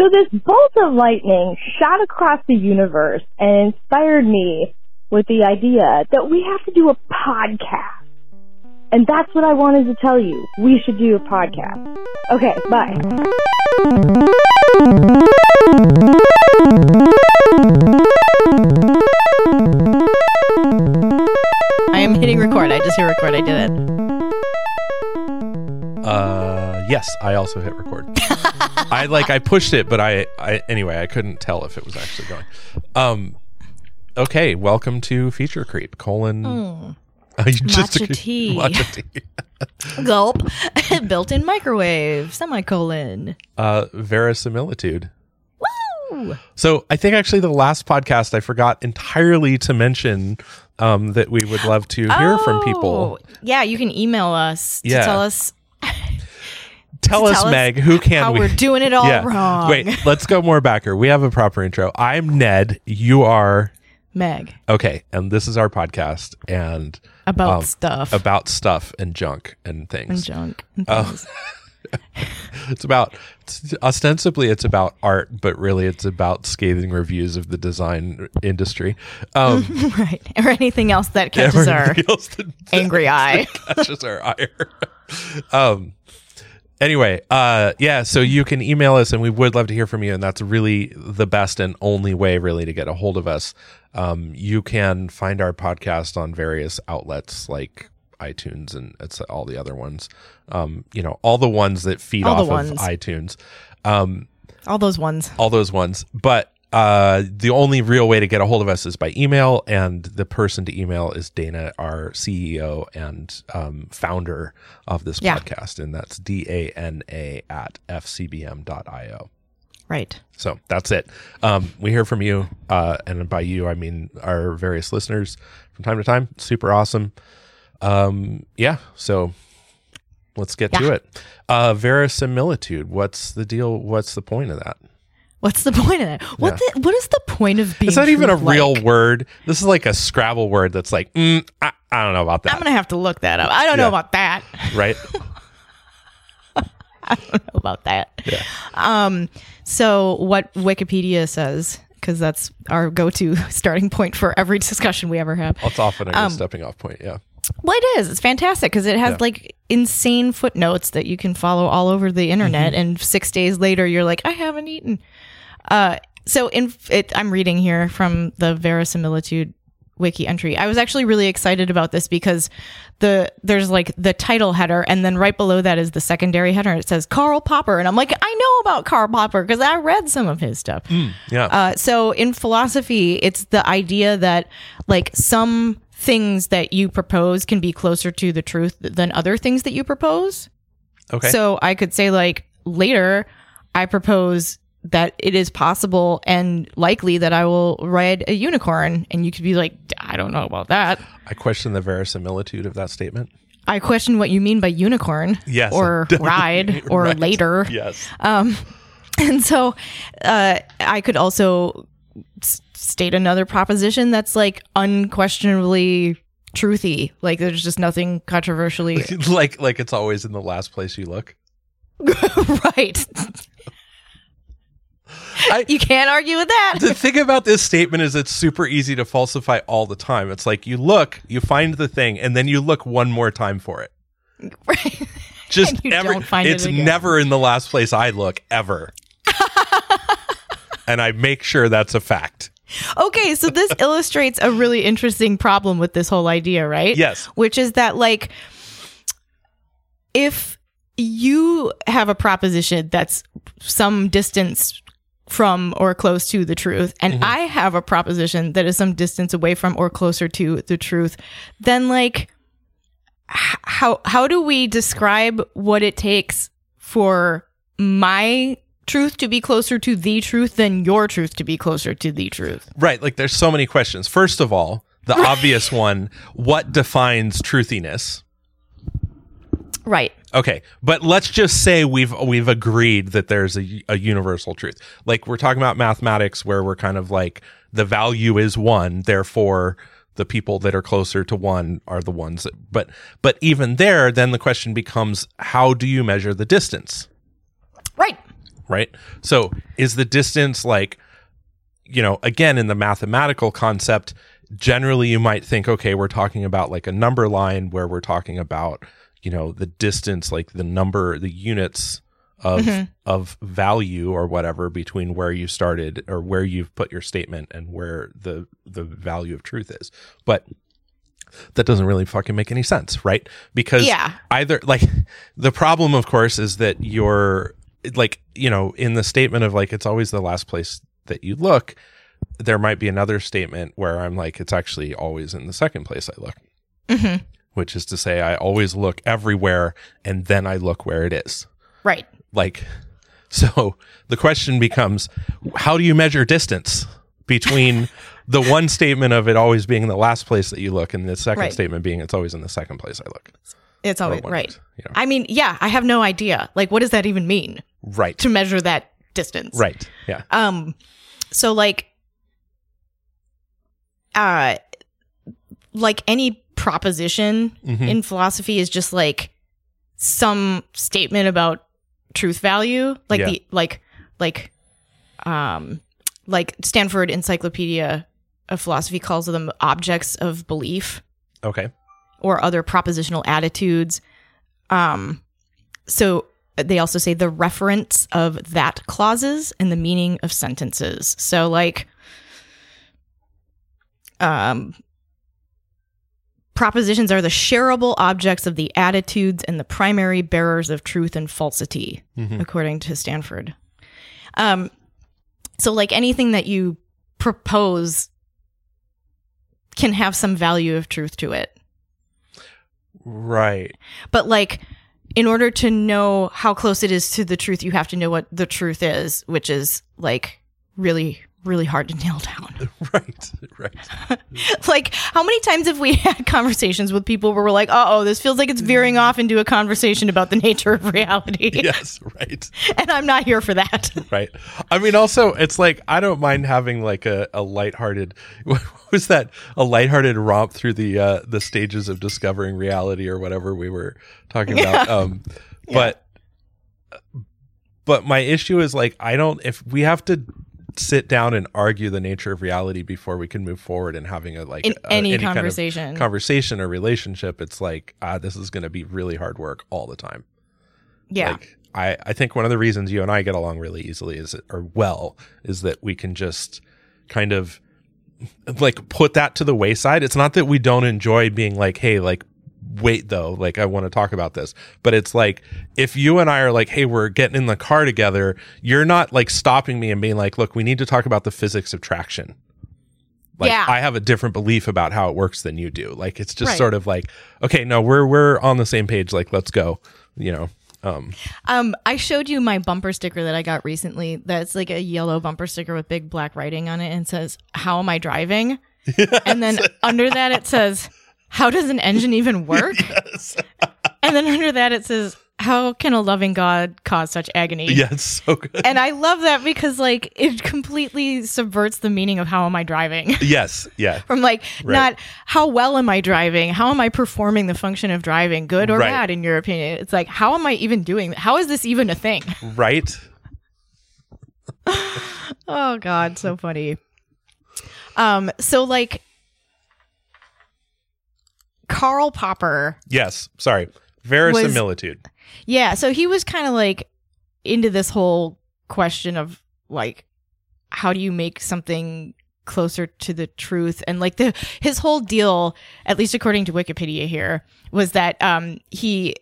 So this bolt of lightning shot across the universe and inspired me with the idea that we have to do a podcast. And that's what I wanted to tell you. We should do a podcast. Okay, bye. I am hitting record. I just hit record. I did it. Uh, yes, I also hit record. I like I pushed it, but I, I anyway I couldn't tell if it was actually going. Um, okay, welcome to Feature Creep. Colon. Mm. Oh, you just Matcha tea. Matcha tea. Gulp. Built-in microwave. Semicolon. Uh, verisimilitude. Woo! So I think actually the last podcast I forgot entirely to mention um, that we would love to hear from people. Oh, Yeah, you can email us to Yeah. tell us Tell us, tell us Meg, who can how we? we're doing it all yeah. wrong. Wait, let's go more backer. We have a proper intro. I'm Ned. You are Meg okay, and this is our podcast and about Um, stuff about stuff and junk and things. and junk. And Oh. things. It's about it's, ostensibly it's about art, but really it's about scathing reviews of the design industry. Um, right. Or anything else that catches our that angry eye. catches our ire. um. Anyway, uh, yeah. So you can email us, and we would love to hear from you. And that's really the best and only way, really, to get a hold of us. Um, you can find our podcast on various outlets like iTunes and it's all the other ones. Um, you know, all the ones that feed All off of iTunes. Um, All those ones. all those ones. But uh, the only real way to get a hold of us is by email, and the person to email is Dana, our CEO and um, founder of this Yeah. podcast, and that's D A N A at fcbm.io. Right. So that's it. Um, we hear from you, uh, and by you I mean our various listeners from time to time. Super awesome. Um, yeah. So let's get to it. Uh, verisimilitude. What's the deal? What's the point of that? What's the point of that? What the, what is the point of being It's not even a truth-like? real word. This is like a Scrabble word that's like, mm, I, I don't know about that, I'm gonna have to look that up. I don't know about that. right? I don't know about that. Yeah. Um, so what Wikipedia says, because that's our go-to starting point for every discussion we ever have. It's often a Um, stepping off point. Yeah. Well, it is. It's fantastic because it has Yeah. like insane footnotes that you can follow all over the internet, Mm-hmm. and six days later, you're like, I haven't eaten. Uh, so in it, I'm reading here from the verisimilitude wiki entry. I was actually really excited about this because the there's like the title header, and then right below that is the secondary header, and it says Karl Popper, and I'm like, I know about Karl Popper because I read some of his stuff. Yeah. Uh, so in philosophy, it's the idea that like some things that you propose can be closer to the truth than other things that you propose. okay. So I could say like later, I propose that it is possible and likely that I will ride a unicorn, and you could be like, I don't know about that. I question the verisimilitude of that statement. I question what you mean by unicorn, Yes, or ride, or Right. later. Yes. Um, and so uh, I could also s- state another proposition that's like unquestionably truthy. Like there's just nothing controversially like like it's always in the last place you look. right. I- you can't argue with that. the thing about this statement is it's super easy to falsify all the time. It's like you look, you find the thing, and then you look one more time for it. right. Just And you every, don't find it it's again. never in the last place I look ever. and I make sure that's a fact. Okay, so this illustrates a really interesting problem with this whole idea, right? Yes. Which is that like if you have a proposition that's some distance from or close to the truth and mm-hmm. I have a proposition that is some distance away from or closer to the truth, then like how how do we describe what it takes for my truth to be closer to the truth than your truth to be closer to the truth? Right. Like there's so many questions. First of all, the obvious one what defines truthiness? Right. Okay, but let's just say we've we've agreed that there's a, a universal truth. Like we're talking about mathematics, where we're kind of like the value is one, therefore the people that are closer to one are the ones that. But but even there, then the question becomes, how do you measure the distance? Right. right? So is the distance like, you know, again, in the mathematical concept, generally you might think, okay, we're talking about like a number line where we're talking about, you know, the distance, like the number, the units of of value or whatever between where you started or where you've put your statement and where the the value of truth is. But that doesn't really fucking make any sense, right? Because Yeah. either like the problem of course is that you're like, you know, in the statement of like it's always the last place that you look, there might be another statement where I'm like it's actually always in the second place I look. Mhm. Which is to say I always look everywhere and then I look where it is Right. like so the question becomes how do you measure distance between the one statement of it always being the last place that you look and the second Right. statement being it's always in the second place i look It's always right. you know. I mean, yeah, I have no idea. Like, what does that even mean right to measure that distance? right yeah Um, so like, uh, like any proposition Mhm. in philosophy is just like some statement about truth value, like Yeah. the like like um like Stanford Encyclopedia of Philosophy calls them objects of belief okay or other propositional attitudes. Um, so they also say the reference of that clauses and the meaning of sentences. So like, um, propositions are the shareable objects of the attitudes and the primary bearers of truth and falsity, Mhm. according to Stanford. Um, so like anything that you propose can have some value of truth to it. right But like in order to know how close it is to the truth, you have to know what the truth is, which is like really, really hard to nail down. right right like, how many times have we had conversations with people where we're like, uh oh, this feels like it's veering off into a conversation about the nature of reality. yes right And I'm not here for that. right i mean also it's like i don't mind having like a, a lighthearted what was that a lighthearted romp through the uh the stages of discovering reality or whatever we were talking about um but but my issue is like i don't if we have to sit down and argue the nature of reality before we can move forward and having a like In a- any kind of conversation. conversation or relationship it's like ah this is going to be really hard work all the time Yeah. like I, I think one of the reasons you and I get along really easily is or well is that we can just kind of like put that to the wayside. It's not that we don't enjoy being like, hey, like wait though, like I want to talk about this. But it's like if you and I are like, hey, we're getting in the car together, you're not like stopping me and being like, look, we need to talk about the physics of traction. Like Yeah. I have a different belief about how it works than you do. Like it's just Right. sort of like, okay, no, we're we're on the same page. Like let's go. You know. Um Um, I showed you my bumper sticker that I got recently. That's like a yellow bumper sticker with big black writing on it and says, How am I driving? And then under that it says, How does an engine even work? And then under that it says, How can a loving God cause such agony? Yeah, it's so good. And I love that because like it completely subverts the meaning of how am I driving? yes, yeah, From like Right. not how well am I driving? How am I performing the function of driving, good or Right. bad in your opinion? It's like how am I even doing How is this even a thing? right. Oh god, so funny. Um so like Karl Popper Yes, sorry. Verisimilitude. Yeah, so he was kind of like into this whole question of like how do you make something closer to the truth and like the his whole deal at least according to Wikipedia here was that um he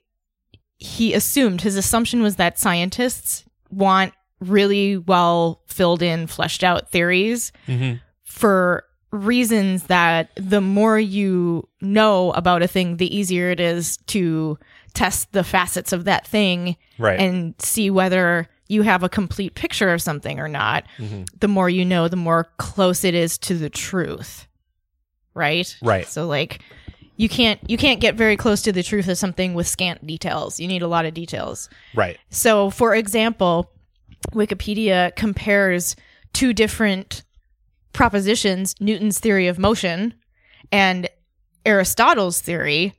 he assumed his assumption was that scientists want really well filled in fleshed out theories hmm for reasons that the more you know about a thing, the easier it is to test the facets of that thing Right. and see whether you have a complete picture of something or not. Mhm. The more you know, the more close it is to the truth. Right? Right. So like you can't you can't get very close to the truth of something with scant details. You need a lot of details. right. So, for example, Wikipedia compares two different propositions Newton's theory of motion and Aristotle's theory,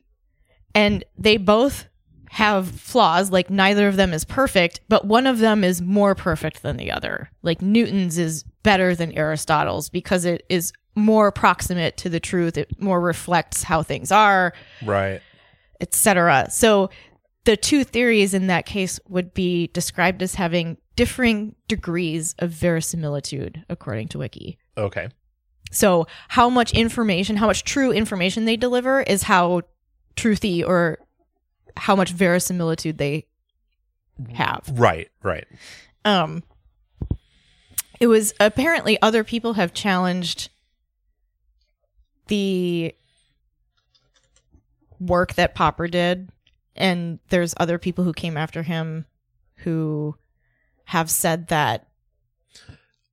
and they both have flaws. Like neither of them is perfect, but one of them is more perfect than the other. Like Newton's is better than Aristotle's because it is more proximate to the truth. It more reflects how things are, Right. etc. So the two theories in that case would be described as having differing degrees of verisimilitude, according to Wiki. Okay. So, how much information, how much true information they deliver is how truthy or how much verisimilitude they have. Right. Right. Um it was apparently other people have challenged the work that Popper did and there's other people who came after him who have said that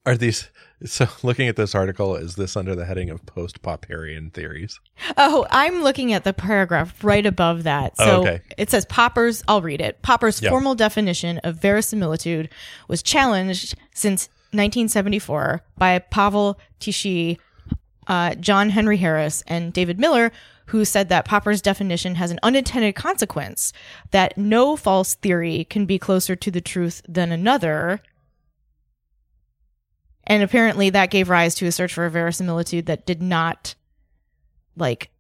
Are these so looking at this article, is this under the heading of post Popperian theories? Oh, I'm looking at the paragraph right above that. So Oh, okay. it says Popper's, I'll read it. Popper's Yeah. formal definition of verisimilitude was challenged since 1974 by Pavel Tichy, uh, John Henry Harris, and David Miller, who said that Popper's definition has an unintended consequence that no false theory can be closer to the truth than another. And apparently that gave rise to a search for a verisimilitude that did not like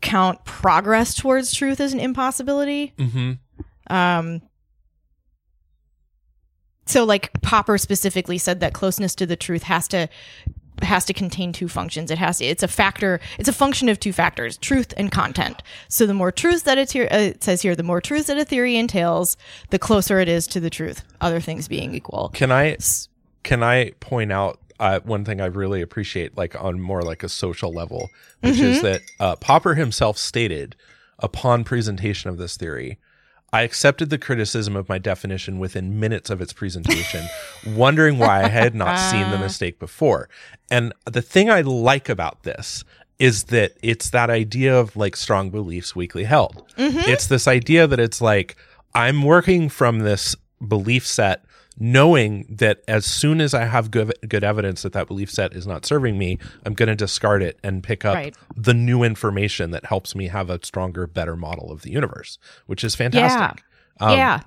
count progress towards truth as an impossibility. Mm-hmm. Um so like Popper specifically said that closeness to the truth has to has to contain two functions. It has to, it's a factor, it's a function of two factors, truth and content. So the more truth that it's here, uh, it says here, the more truth that a theory entails, the closer it is to the truth, other things being equal. Can I can I point out uh, one thing I really appreciate, like on more like a social level, which is that uh, Popper himself stated upon presentation of this theory. I accepted the criticism of my definition within minutes of its presentation, wondering why I had not seen the ah. mistake before. And the thing I like about this is that it's that idea of like strong beliefs weakly held. Mm-hmm. It's this idea that it's like, I'm working from this belief set knowing that as soon as I have good good evidence that that belief set is not serving me, I'm going to discard it and pick up Right. the new information that helps me have a stronger, better model of the universe, which is fantastic. Um, yeah.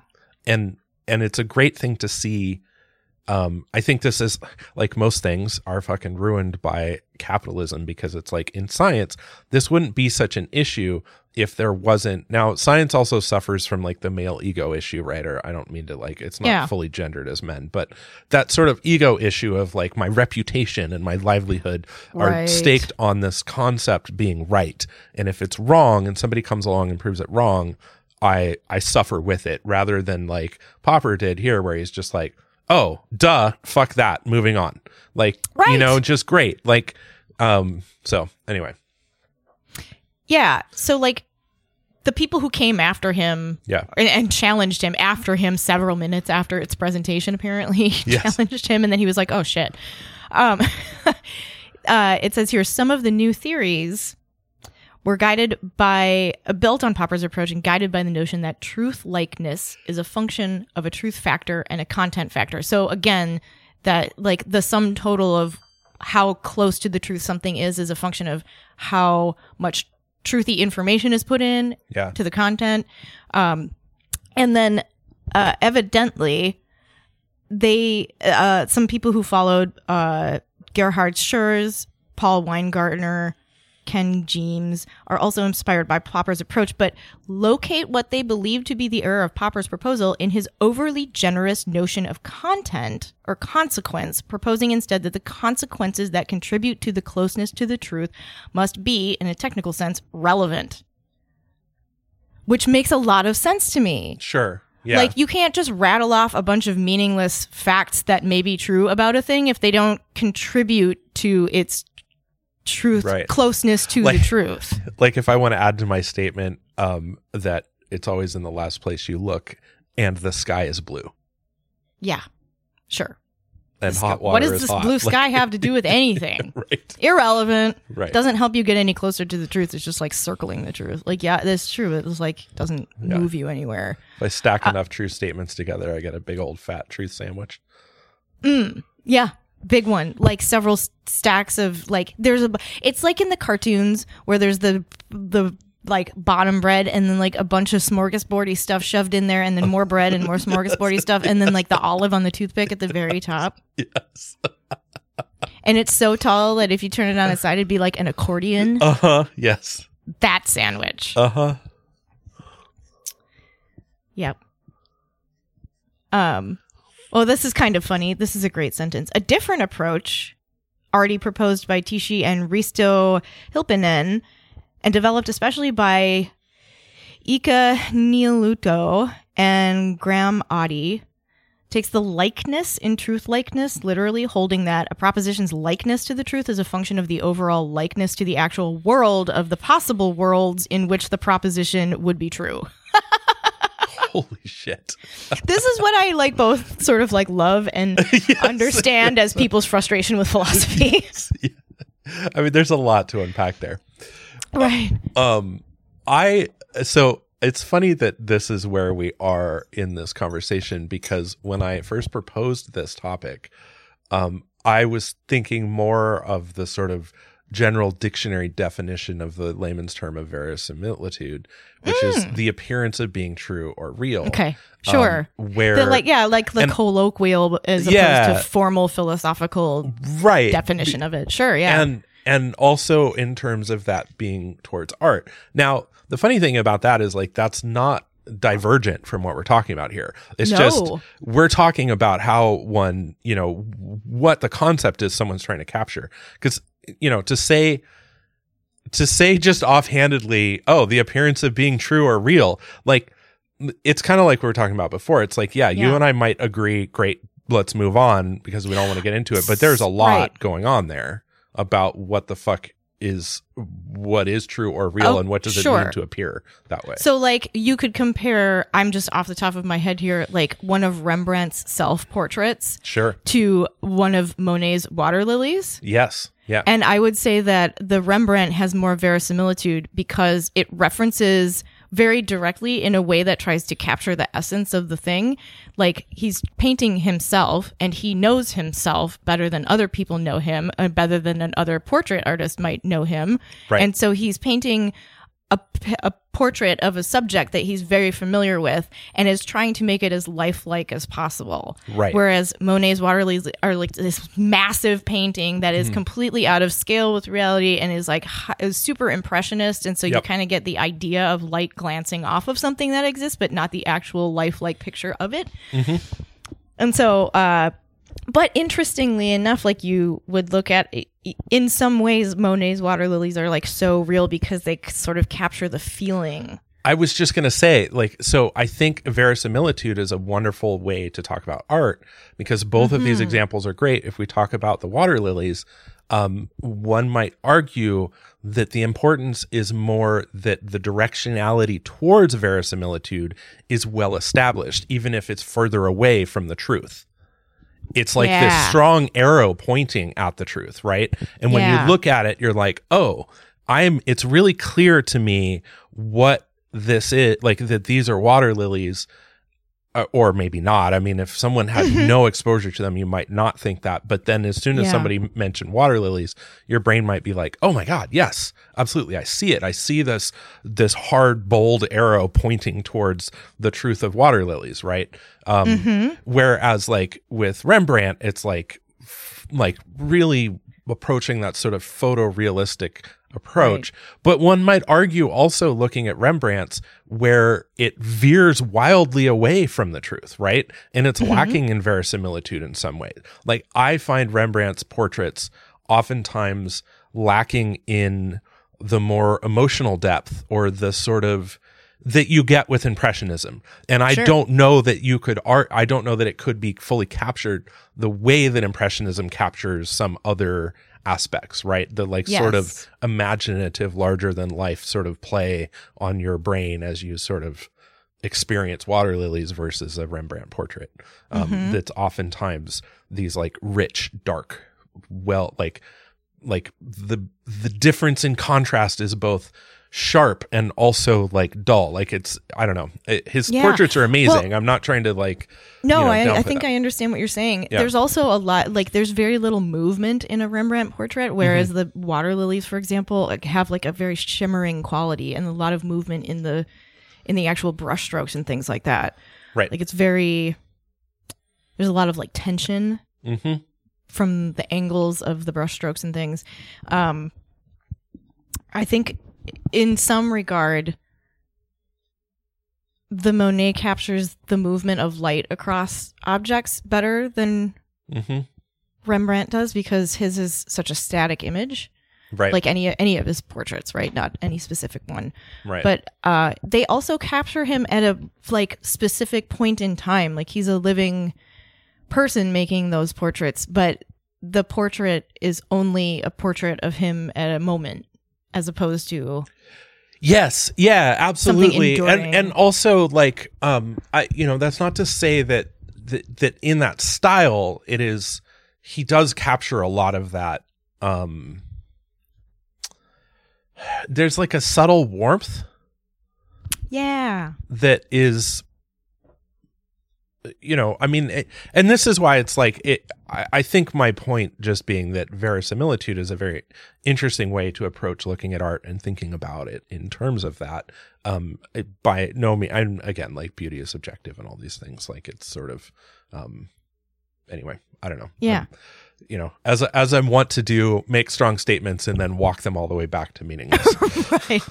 and and it's a great thing to see. Um, I think this is like most things are fucking ruined by capitalism because it's like in science, this wouldn't be such an issue if there wasn't. Now, science also suffers from like the male ego issue, right? Or I don't mean to like it's not Yeah. fully gendered as men, but that sort of ego issue of like my reputation and my livelihood are Right. staked on this concept being right. And if it's wrong and somebody comes along and proves it wrong, I I suffer with it rather than like Popper did here where he's just like, "Oh, duh, fuck that, moving on." Like, you know, just great. Like um so anyway. Yeah. So like the people who came after him Yeah. and, and challenged him after him several minutes after its presentation apparently Yes. challenged him and then he was like, "Oh shit." Um uh it says here some of the new theories were guided by uh, built on Popper's approach and guided by the notion that truth likeness is a function of a truth factor and a content factor. So again, that like the sum total of how close to the truth something is is a function of how much truthy information is put in Yeah. to the content. Um, and then uh, evidently, they uh, some people who followed uh, Gerhard Schurz, Paul Weingartner, Ken Gemes are also inspired by Popper's approach, but locate what they believe to be the error of Popper's proposal in his overly generous notion of content or consequence, proposing instead that the consequences that contribute to the closeness to the truth must be, in a technical sense, relevant. Which makes a lot of sense to me. Sure. Yeah. Like you can't just rattle off a bunch of meaningless facts that may be true about a thing if they don't contribute to its truth Right. closeness to Like- the truth. like if I want to add to my statement um that it's always in the last place you look and the sky is blue Yeah. Sure. and This- hot water what does this hot. blue Like- sky have to do with anything? right. Irrelevant. Right. Doesn't help you get any closer to the truth. It's just like circling the truth. Like, yeah, that's true. It was like doesn't Yeah. move you anywhere. If I stack Uh, enough true statements together, I get a big old fat truth sandwich. Yeah, big one. Like several s- stacks of like there's a. It's like in the cartoons where there's the the like bottom bread and then like a bunch of smorgasbordy stuff shoved in there and then more bread and more smorgasbordy stuff and then like the olive on the toothpick at the very top. Yes. And it's so tall that if you turn it on its side, it'd be like an accordion. Uh huh. Yes. that sandwich. Uh huh. Yep. Um, well, this is kind of funny. This is a great sentence. A different approach, already proposed by Tichy and Risto Hilpinen, and developed especially by Ika Niluto and Graham Oddie, takes the likeness in truth likeness, literally holding that a proposition's likeness to the truth is a function of the overall likeness to the actual world of the possible worlds in which the proposition would be true. Holy shit. this is what I like both sort of like love and understand as people's frustration with philosophy. I mean, there's a lot to unpack there. right. Um, I so it's funny that this is where we are in this conversation because when I first proposed this topic, um, I was thinking more of the sort of general dictionary definition of the layman's term of verisimilitude, which is the appearance of being true or real. Okay. Sure. Um, where the, like yeah, like the and- colloquial as opposed to formal philosophical right definition of it. Sure, yeah. and and also in terms of that being towards art. Now, the funny thing about that is like that's not divergent from what we're talking about here. It's No. just we're talking about how one, you know, what the concept is someone's trying to capture. Cuz you know, to say to say just offhandedly, oh, the appearance of being true or real, like it's kind of like we were talking about before. It's like, yeah, you and I might agree, great, let's move on because we don't want to get into it. But there's a lot Right. going on there about what the fuck is what is true or real Oh, and what does it sure. mean to appear that way. So, like, you could compare, I'm just off the top of my head here, like one of Rembrandt's self portraits sure. to one of Monet's water lilies. Yes. Yeah. And I would say that the Rembrandt has more verisimilitude because it references very directly in a way that tries to capture the essence of the thing. Like he's painting himself and he knows himself better than other people know him, uh, better than another portrait artist might know him. Right. And so he's painting a, a portrait of a subject that he's very familiar with and is trying to make it as lifelike as possible. Right. Whereas Monet's water lilies are like this massive painting that is Mm-hmm. completely out of scale with reality and is like is super impressionist. And so you kind of get the idea of light glancing off of something that exists, but not the actual lifelike picture of it. Mm-hmm. And so, uh, but interestingly enough, like you would look at, in some ways, Monet's water lilies are like so real because they sort of capture the feeling. I was just going to say, like, so I think verisimilitude is a wonderful way to talk about art because both of Mm-hmm. these examples are great. If we talk about the water lilies, um, one might argue that the importance is more that the directionality towards verisimilitude is well established, even if it's further away from the truth. It's like this strong arrow pointing at the truth, right? And when Yeah. you look at it, you're like, oh, I'm, it's really clear to me what this is like that these are water lilies uh, or maybe not. I mean if someone had no exposure to them you might not think that. But then as soon as Yeah. somebody mentioned water lilies your brain might be like oh my god yes absolutely i see it. I see this this hard bold arrow pointing towards the truth of water lilies right? Um whereas like with rembrandt it's like like really approaching that sort of photorealistic approach. But one might argue also looking at Rembrandt's where it veers wildly away from the truth, right? And it's mm-hmm. lacking in verisimilitude in some way. Like I find Rembrandt's portraits oftentimes lacking in the more emotional depth or the sort of that you get with impressionism. And i Sure. don't know that you could art i don't know that it could be fully captured the way that impressionism captures some other aspects right? The like sort of imaginative larger than life sort of play on your brain as you sort of experience water lilies versus a rembrandt portrait. Um, that's oftentimes these like rich dark well like like the the difference in contrast is both sharp and also like dull. Like it's I don't know. It, his Yeah. portraits are amazing. I'm not trying to like No, you know, I, I think out. I understand what you're saying. Yeah. There's also a lot, like, there's very little movement in a Rembrandt portrait, whereas Mm-hmm. the water lilies, for example, like, have like a very shimmering quality and a lot of movement in the in the actual brush strokes and things like that. right. Like, it's very there's a lot of like tension hmm from the angles of the brush strokes and things. Um, I think in some regard, the Monet captures the movement of light across objects better than hmm Rembrandt does because his is such a static image, Right. like any any of his portraits, right? Not any specific one. right. But uh, they also capture him at a like specific point in time, like he's a living person making those portraits. But the portrait is only a portrait of him at a moment, as opposed to Yes, yeah, absolutely. And and also like um I you know, that's not to say that that, that in that style it is he does capture a lot of that um there's like a subtle warmth yeah, that is you know i mean it, and this is why it's like it I, I think my point just being that verisimilitude is a very interesting way to approach looking at art and thinking about it in terms of that um it, by no means i'm again like beauty is subjective and all these things like it's sort of um anyway i don't know yeah. Um, you know as as i want to do make strong statements and then walk them all the way back to meaningless right.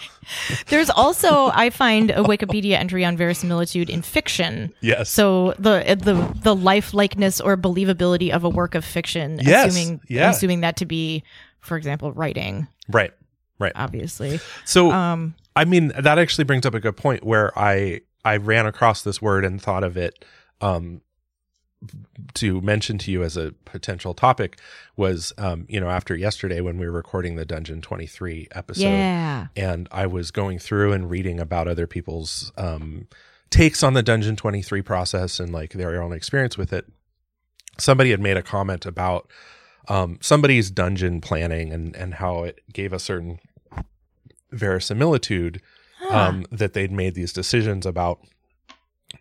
There's also I find a Wikipedia entry on verisimilitude in fiction. yes So the the the lifelikeness or believability of a work of fiction, Yes, assuming yeah. assuming that to be, for example, writing, right right obviously. so Um, I mean, that actually brings up a good point where I I ran across this word and thought of it um to mention to you as a potential topic was um you know after yesterday when we were recording the Dungeon 23 episode yeah. and I was going through and reading about other people's um takes on the Dungeon 23 process and like their own experience with it. Somebody had made a comment about um somebody's dungeon planning and and how it gave a certain verisimilitude um, that they'd made these decisions about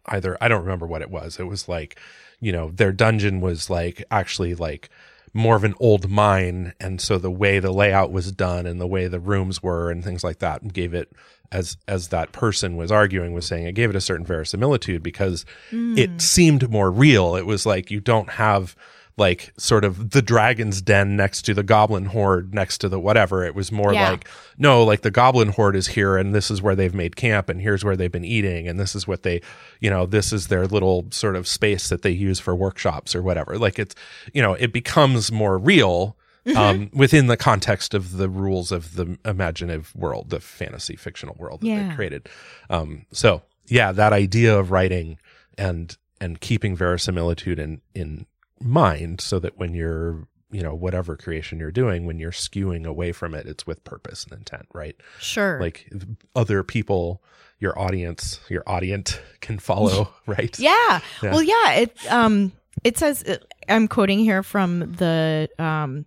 either I don't remember what it was. It was like, you know, their dungeon was like actually like more of an old mine, and so the way the layout was done and the way the rooms were and things like that gave it as as that person was arguing was saying it gave it a certain verisimilitude because hmm. it seemed more real. It was like you don't have like sort of the dragon's den next to the goblin horde next to the whatever. It was more Yeah. like no, like the goblin horde is here and this is where they've made camp and here's where they've been eating and this is what they, you know, this is their little sort of space that they use for workshops or whatever. Like it's, you know, it becomes more real um, within the context of the rules of the imaginative world, the fantasy fictional world that Yeah. they created. Um, so yeah, that idea of writing and and keeping verisimilitude in in mind so that when you're you know whatever creation you're doing when you're skewing away from it it's with purpose and intent right Sure. like other people your audience your audience can follow right yeah. Yeah. Well, yeah. It um it says I'm quoting here from the um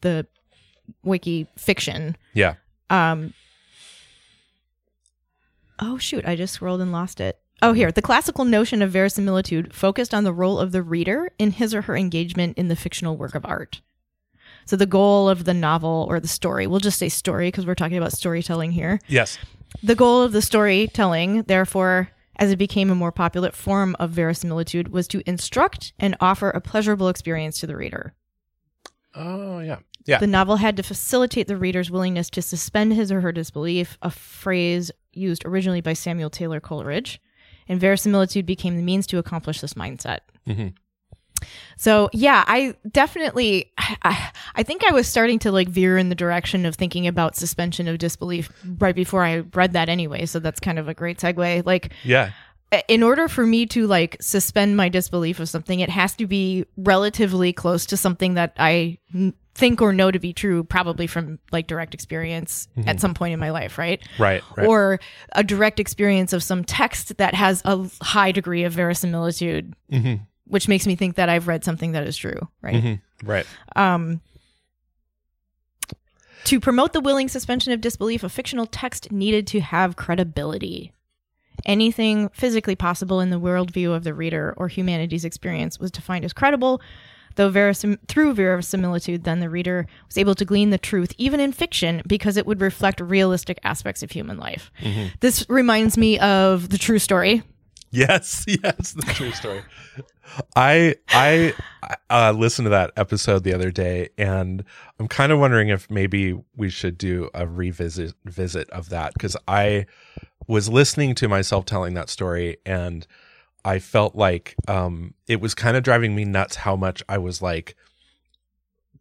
the wiki fiction. yeah Um Oh shoot, I just scrolled and lost it. Oh, here. The classical notion of verisimilitude focused on the role of the reader in his or her engagement in the fictional work of art. So the goal of the novel or the story, we'll just say story because we're talking about storytelling here. yes The goal of the storytelling, therefore, as it became a more popular form of verisimilitude, was to instruct and offer a pleasurable experience to the reader. oh yeah yeah The novel had to facilitate the reader's willingness to suspend his or her disbelief, a phrase used originally by Samuel Taylor Coleridge. And verisimilitude became the means to accomplish this mindset. Mhm. So yeah, I definitely, I, I think I was starting to like veer in the direction of thinking about suspension of disbelief right before I read that anyway. So that's kind of a great segue. Like, yeah in order for me to like suspend my disbelief of something, it has to be relatively close to something that I n- think or know to be true, probably from like direct experience at some point in my life, right? right right Or a direct experience of some text that has a high degree of verisimilitude, Mhm. which makes me think that I've read something that is true, right? Mhm. right Um, To promote the willing suspension of disbelief, a fictional text needed to have credibility. Anything physically possible in the worldview of the reader or humanity's experience was defined as credible, though verisim- through verisimilitude, then the reader was able to glean the truth, even in fiction, because it would reflect realistic aspects of human life. This reminds me of the true story. Yes, yes, the true story. I I uh, listened to that episode the other day, and I'm kind of wondering if maybe we should do a revisit visit of that because I was listening to myself telling that story, and I felt like um, it was kind of driving me nuts how much I was like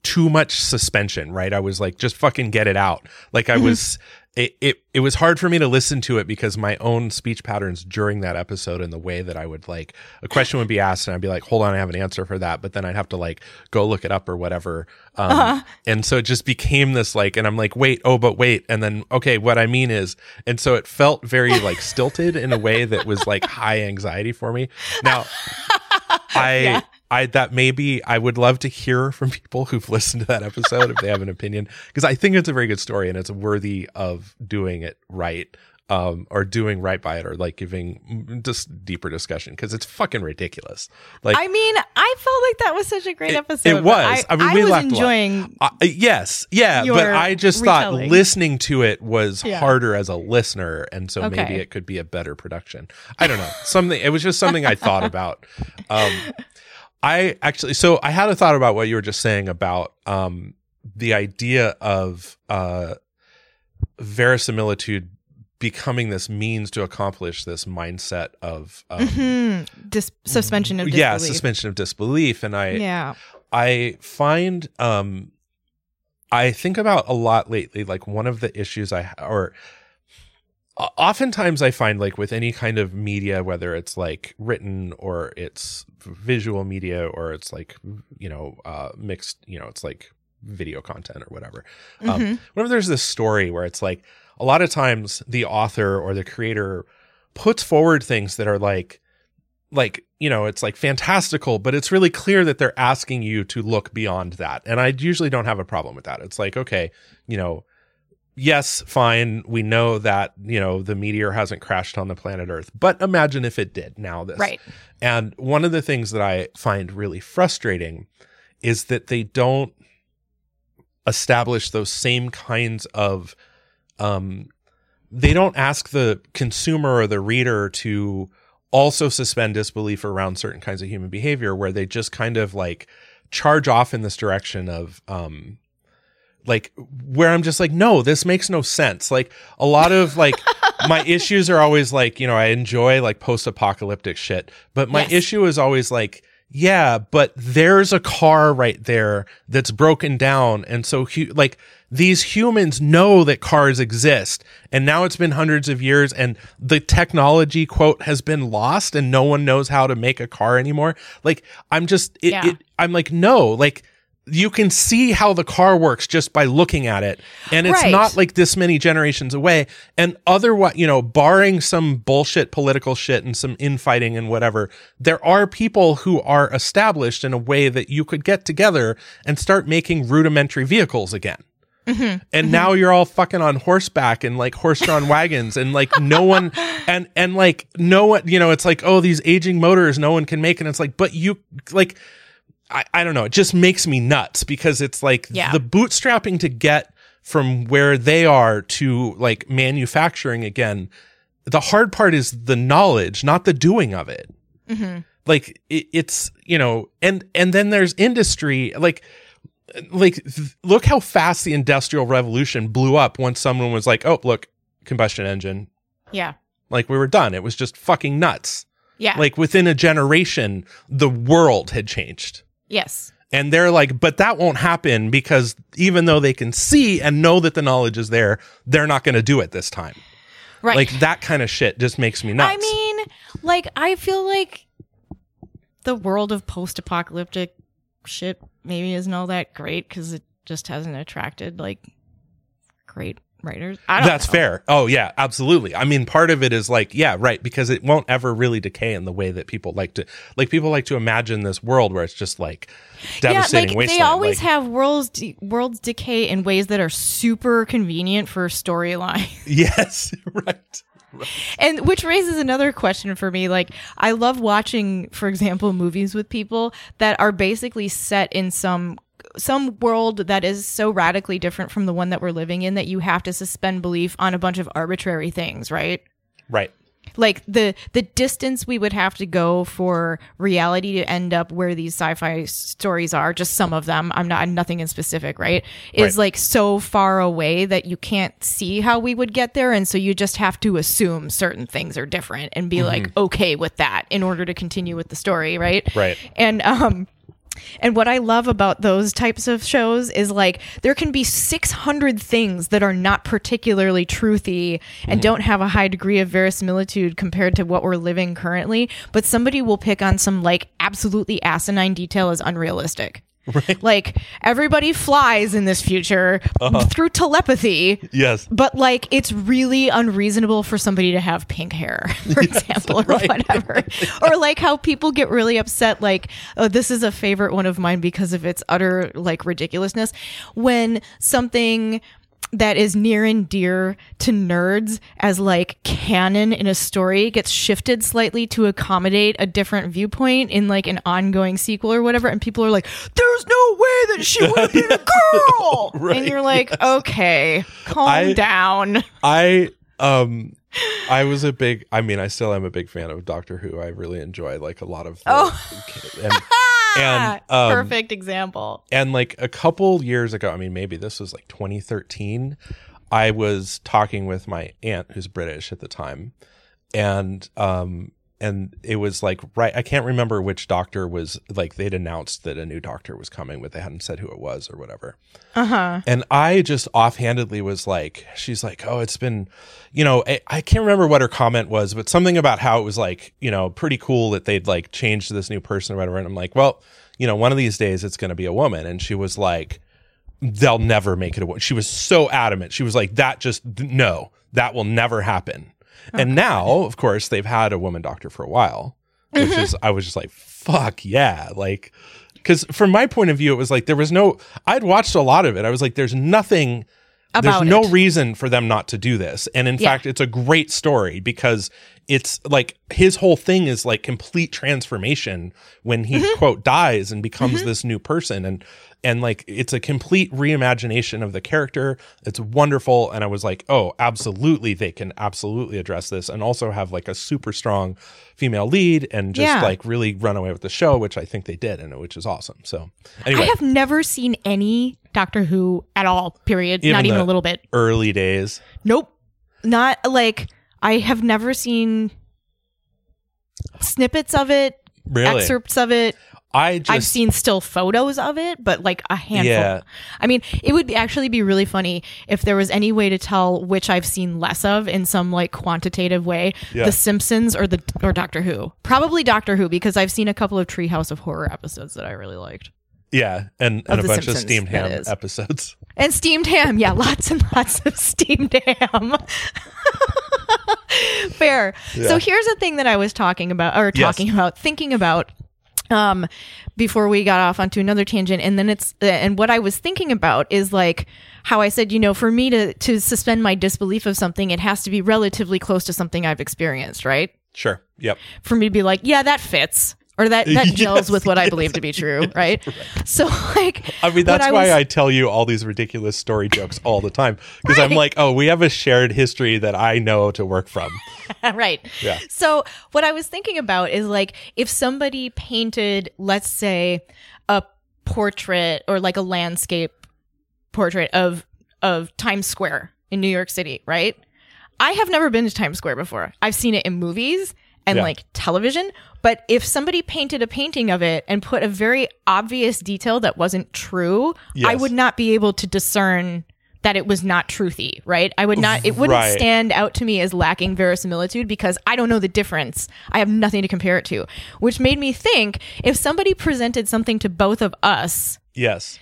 too much suspension, right? I was like, just fucking get it out. Like I was, it, it, it was hard for me to listen to it because my own speech patterns during that episode and the way that I would like, a question would be asked and I'd be like, hold on, I have an answer for that. But then I'd have to like go look it up or whatever. Um, and so it just became this like, and I'm like, wait, oh, but wait. And then, okay, what I mean is, and so it felt very like stilted in a way that was like high anxiety for me. Now, I, Yeah. I that maybe I would love to hear from people who've listened to that episode if they have an opinion because I think it's a very good story and it's worthy of doing it right um or doing right by it or like giving just deeper discussion because it's fucking ridiculous like I mean, I felt like that was such a great It- episode. it was. I, I mean, we was laughed enjoying. uh, yes yeah but I just thought listening to it was Yeah. harder as a listener and so maybe it could be a better production I don't know something it was just something I thought about um I actually so I had a thought about what you were just saying about um the idea of uh verisimilitude becoming this means to accomplish this mindset of um, Mhm. Dis- suspension of disbelief. yeah suspension of disbelief and I Yeah. I find um I think about a lot lately like one of the issues I or oftentimes I find like with any kind of media whether it's like written or it's visual media or it's like you know uh mixed you know it's like video content or whatever um, Mhm. whenever there's this story where it's like a lot of times the author or the creator puts forward things that are like like you know it's like fantastical but it's really clear that they're asking you to look beyond that and i usually don't have a problem with that it's like okay you know yes fine we know that you know the meteor hasn't crashed on the planet earth but imagine if it did now this Right. and one of the things that I find really frustrating is that they don't establish those same kinds of um they don't ask the consumer or the reader to also suspend disbelief around certain kinds of human behavior where they just kind of like charge off in this direction of um like where I'm just like, no, this makes no sense. Like a lot of like my issues are always like, you know, I enjoy like post apocalyptic shit, but my Yes. issue is always like, yeah, but there's a car right there that's broken down. And so, hu- like, these humans know that cars exist. And now it's been hundreds of years and the technology, quote, has been lost and no one knows how to make a car anymore. Like, I'm just, it, Yeah. it I'm like, no, like, you can see how the car works just by looking at it. And it's Right. not like this many generations away. And otherwise, you know, barring some bullshit political shit and some infighting and whatever, there are people who are established in a way that you could get together and start making rudimentary vehicles again. Mm-hmm. And mm-hmm. now you're all fucking on horseback and like horse-drawn wagons and like no one and and like no one you know it's like oh these aging motors no one can make and it's like but you like I, I don't know. It just makes me nuts because it's like Yeah. the bootstrapping to get from where they are to like manufacturing again. The hard part is the knowledge, not the doing of it. Mm-hmm. Like it, it's, you know, and, and then there's industry, like, like th- look how fast the industrial revolution blew up once someone was like, oh, look, combustion engine. Yeah. Like we were done. It was just fucking nuts. Yeah. Like within a generation, the world had changed. Yes. And they're like, but that won't happen because even though they can see and know that the knowledge is there, they're not going to do it this time. Right. Like that kind of shit just makes me nuts. I mean, like, I feel like the world of post apocalyptic shit maybe isn't all that great because it just hasn't attracted, like, great writers. I don't That's know. fair. Oh yeah, absolutely. I mean, part of it is like, yeah, right, because it won't ever really decay in the way that people like to like people like to imagine this world where it's just like devastating yeah, like they always like, have worlds de- worlds decay in ways that are super convenient for storyline. Yes, right. and which raises another question for me like i love watching for example movies with people that are basically set in some some world that is so radically different from the one that we're living in that you have to suspend belief on a bunch of arbitrary things right Right. like the the distance we would have to go for reality to end up where these sci-fi stories are just some of them i'm not nothing in specific right is Right. like so far away that you can't see how we would get there and so you just have to assume certain things are different and be like okay with that in order to continue with the story right Right. and um and what I love about those types of shows is like there can be 600 things that are not particularly truthy and mm-hmm. don't have a high degree of verisimilitude compared to what we're living currently, but somebody will pick on some like absolutely asinine detail as unrealistic. Like everybody flies in this future uh-huh. through telepathy, Yes. but like it's really unreasonable for somebody to have pink hair, for example, or whatever. or like how people get really upset, like, oh, this is a favorite one of mine because of its utter like ridiculousness. When something that is near and dear to nerds as like canon in a story gets shifted slightly to accommodate a different viewpoint in like an ongoing sequel or whatever and people are like there's no way that she would have been a girl and you're like okay calm I- down I um I was a big I mean I still am a big fan of Doctor Who. I really enjoy like a lot of the, Oh. and and um, perfect example. and like a couple years ago, I mean maybe this was like 2013, I was talking with my aunt who's British at the time. And um and it was like right I can't remember which doctor was like they'd announced that a new doctor was coming but they hadn't said who it was or whatever. uh-huh And I just offhandedly was like, she's like, oh, it's been, you know, I, I can't remember what her comment was, but something about how it was like, you know, pretty cool that they'd like changed this new person or whatever. And I'm like, well, you know, one of these days it's going to be a woman. And she was like, they'll never make it a woman. She was so adamant. She was like, that just, no, that will never happen. And now, of course, they've had a woman doctor for a while, which is, I was just like, fuck yeah. Like, because from my point of view, it was like there was no, I'd watched a lot of it. I was like, there's nothing, About there's no it. reason for them not to do this. And in Yeah. fact, it's a great story because it's like his whole thing is like complete transformation when he Mm-hmm. quote dies and becomes this new person. And, and like it's a complete reimagination of the character. It's wonderful. And I was like, oh, absolutely, they can absolutely address this and also have like a super strong female lead and just Yeah. like really run away with the show, which I think they did, and which is awesome. So anyway, I have never seen any Doctor Who at all, period. Even Not even a little bit. early days. Nope. Not like I have never seen snippets of it, Really, excerpts of it. I just I've seen still photos of it, but like a handful. Yeah. I mean, it would be actually be really funny if there was any way to tell which I've seen less of in some like quantitative way, Yeah. The Simpsons or the or Doctor Who. Probably Doctor Who because I've seen a couple of Treehouse of Horror episodes that I really liked. yeah, and and a bunch of steamed ham episodes. And steamed ham. Yeah, lots and lots of steamed ham. Fair. So here's the thing that I was talking about or Yes. talking about, thinking about um before we got off onto another tangent and then it's uh, and what I was thinking about is like how I said, you know, for me to to suspend my disbelief of something, it has to be relatively close to something I've experienced, right? Sure. Yep. for me to be like, yeah, that fits. Or that, that gels with what I believe to be true, right? So like I mean, that's why was- I tell you all these ridiculous story jokes all the time because I'm like, oh, we have a shared history that I know to work from. right. Yeah. So what I was thinking about is like if somebody painted, let's say, a portrait or like a landscape portrait of of Times Square in New York City, right? I have never been to Times Square before. I've seen it in movies and Yeah. like television, but if somebody painted a painting of it and put a very obvious detail that wasn't true, I would not be able to discern that it was not truthy, right? I would not it wouldn't Right. stand out to me as lacking verisimilitude because I don't know the difference. I have nothing to compare it to, which made me think if somebody presented something to both of us Yes.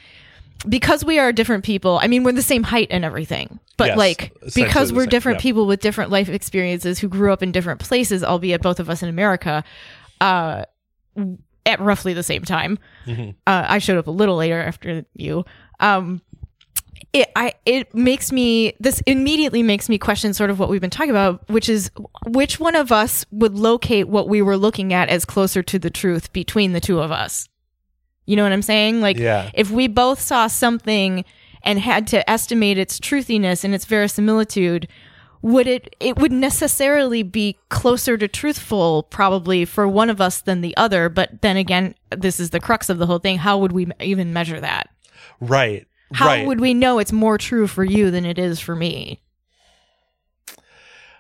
Because we are different people. I mean, we're the same height and everything, but Yes, like because we're same, different yeah. people with different life experiences who grew up in different places, albeit both of us in America, uh, at roughly the same time. Mhm. Uh, I showed up a little later after you. Um, it I it makes me this immediately makes me question sort of what we've been talking about, which is which one of us would locate what we were looking at as closer to the truth between the two of us. You know what I'm saying? Like Yeah. if we both saw something and had to estimate its truthiness and its verisimilitude, would it it would necessarily be closer to truthful probably for one of us than the other, but then again, this is the crux of the whole thing. How would we even measure that? Right. How right. would we know it's more true for you than it is for me?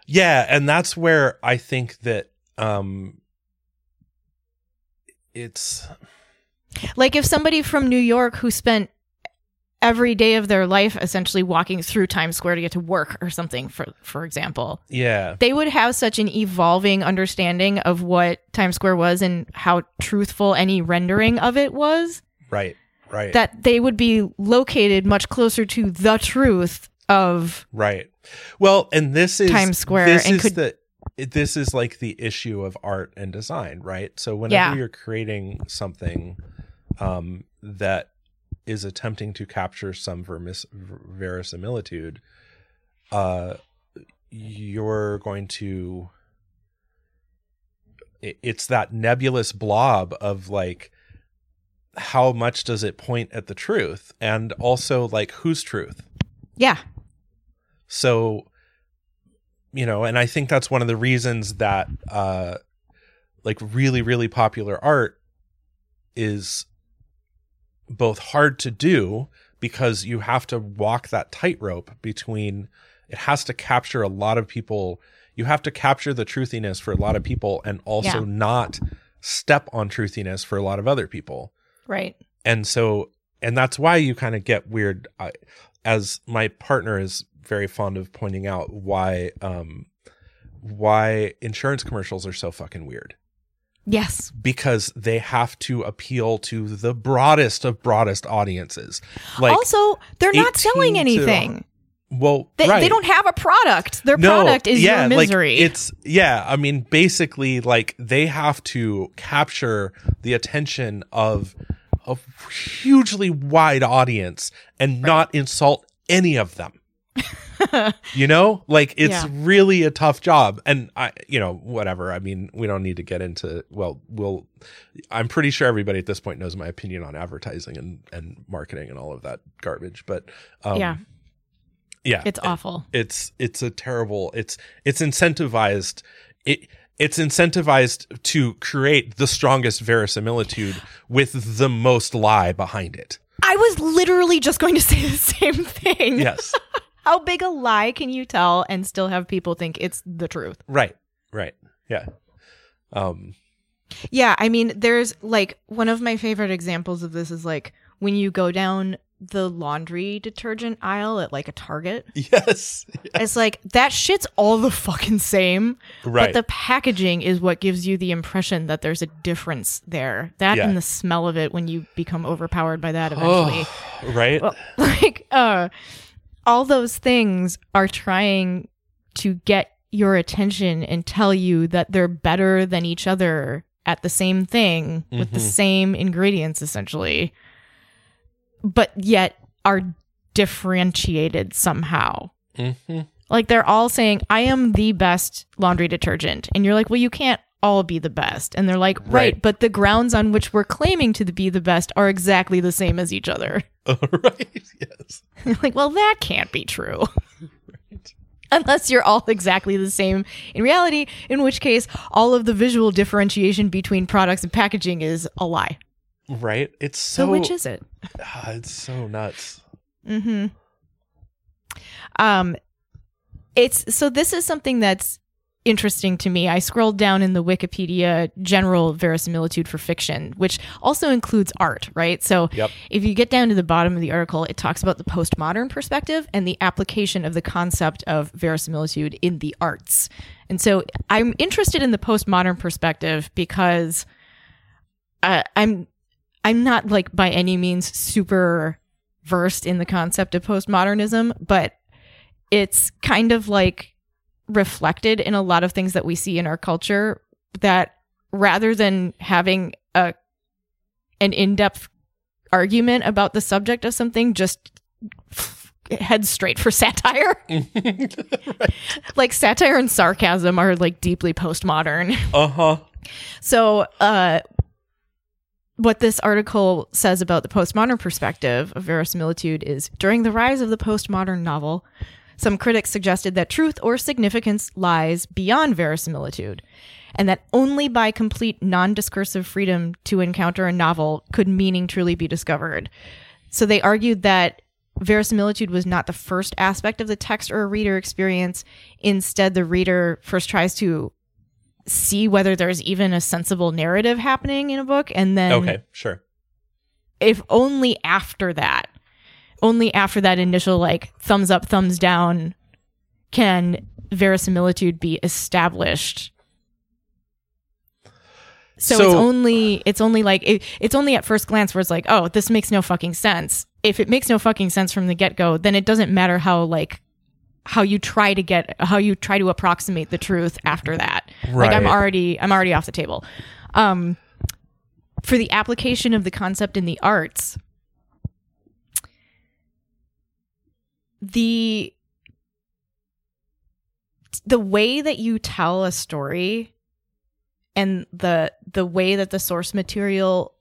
Yeah, and that's where I think that um it's Like if somebody from New York who spent every day of their life essentially walking through Times Square to get to work or something for for example, yeah. they would have such an evolving understanding of what Times Square was and how truthful any rendering of it was Right. Right. that they would be located much closer to the truth of Right. Well, and this is Times Square This and is could- the this is like the issue of art and design, right? So whenever Yeah. you're creating something um, that is attempting to capture some vermis- verisimilitude, uh, you're going to. It's that nebulous blob of like, how much does it point at the truth, and also like whose truth? yeah so you know and i think that's one of the reasons that uh like really really popular art is both hard to do because you have to walk that tightrope between it has to capture a lot of people. You have to capture the truthiness for a lot of people and also Yeah. not step on truthiness for a lot of other people. Right. And so and that's why you kind of get weird. I, as my partner is very fond of pointing out why um why insurance commercials are so fucking weird yes. because they have to appeal to the broadest of broadest audiences. Like also they're not 18 selling to- anything. Well they, right. they don't have a product. Their No, product is yeah, your like, misery. it's yeah, I mean basically like they have to capture the attention of a hugely wide audience and not insult any of them. you know? Like it's Yeah. really a tough job and I you know, whatever. I mean, we don't need to get into well, we'll I'm pretty sure everybody at this point knows my opinion on advertising and and marketing and all of that garbage, but um yeah yeah. it's awful it's it's a terrible it's it's incentivized it it's incentivized to create the strongest verisimilitude with the most lie behind it i was literally just going to say the same thing yes how big a lie can you tell and still have people think it's the truth right right yeah um Yeah, I mean, there's like one of my favorite examples of this is like when you go down the laundry detergent aisle at like a Target. yes It's like that shit's all the fucking same, right but the packaging is what gives you the impression that there's a difference there. That Yeah. and the smell of it when you become overpowered by that eventually. right Well, like uh all those things are trying to get your attention and tell you that they're better than each other at the same thing with the Mhm. same ingredients essentially. But yet are differentiated somehow. Hmm like they're all saying i am the best laundry detergent. And you're like well you can't all be the best and they're like right, Right. but the grounds on which we're claiming to be the best are exactly the same as each other right yes like, well, that can't be true. Unless you're all exactly the same in reality, in which case all of the visual differentiation between products and packaging is a lie. right it's So, so which is it? ah, it's so nuts Mm-hmm. Um, it's so this is something that's interesting to me. I scrolled down in the Wikipedia general verisimilitude for fiction, which also includes art, right? So Yep. if you get down to the bottom of the article, it talks about the postmodern perspective and the application of the concept of verisimilitude in the arts. And so I'm interested in the postmodern perspective because uh, I'm I'm not like by any means super versed in the concept of postmodernism, but it's kind of like reflected in a lot of things that we see in our culture that rather than having a an in-depth argument about the subject of something just head straight for satire. Like satire and sarcasm are like deeply postmodern. Uh huh. So, uh, what this article says about the postmodern perspective of verisimilitude is during the rise of the postmodern novel, some critics suggested that truth or significance lies beyond verisimilitude, and that only by complete non discursive freedom to encounter a novel could meaning truly be discovered. So, they argued that verisimilitude was not the first aspect of the text or a reader experience. Instead, the reader first tries to see whether there's even a sensible narrative happening in a book and then Okay, sure. if only after that only after that initial like thumbs up thumbs down can verisimilitude be established. So, it's only it's only like it, it's only at first glance where it's like oh this makes no fucking sense. If it makes no fucking sense from the get-go then it doesn't matter how like how you try to get how you try to approximate the truth after that. Like i'm already i'm already off the table. Um for the application of the concept in the arts the the way that you tell a story and the the way that the source material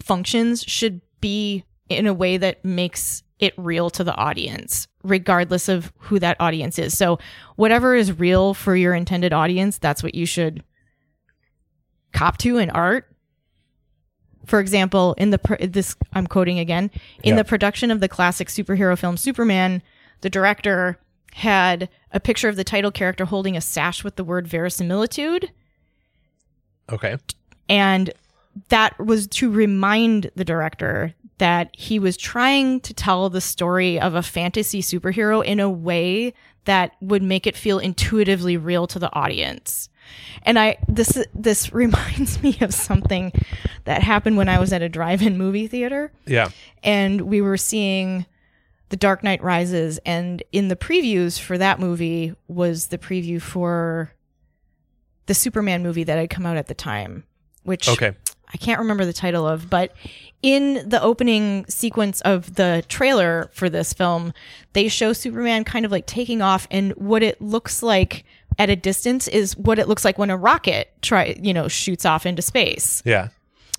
functions should be in a way that makes it real to the audience regardless of who that audience is so whatever is real for your intended audience that's what you should cop to in art for example in the pr- this i'm quoting again in Yeah. the production of the classic superhero film superman the director had a picture of the title character holding a sash with the word verisimilitude Okay. and that was to remind the director that he was trying to tell the story of a fantasy superhero in a way that would make it feel intuitively real to the audience. And I this this reminds me of something that happened when I was at a drive-in movie theater Yeah. and we were seeing The Dark Knight Rises and in the previews for that movie was the preview for the Superman movie that had come out at the time which Okay. I can't remember the title of, but in the opening sequence of the trailer for this film, they show Superman kind of like taking off and what it looks like at a distance is what it looks like when a rocket try, you know, shoots off into space. Yeah.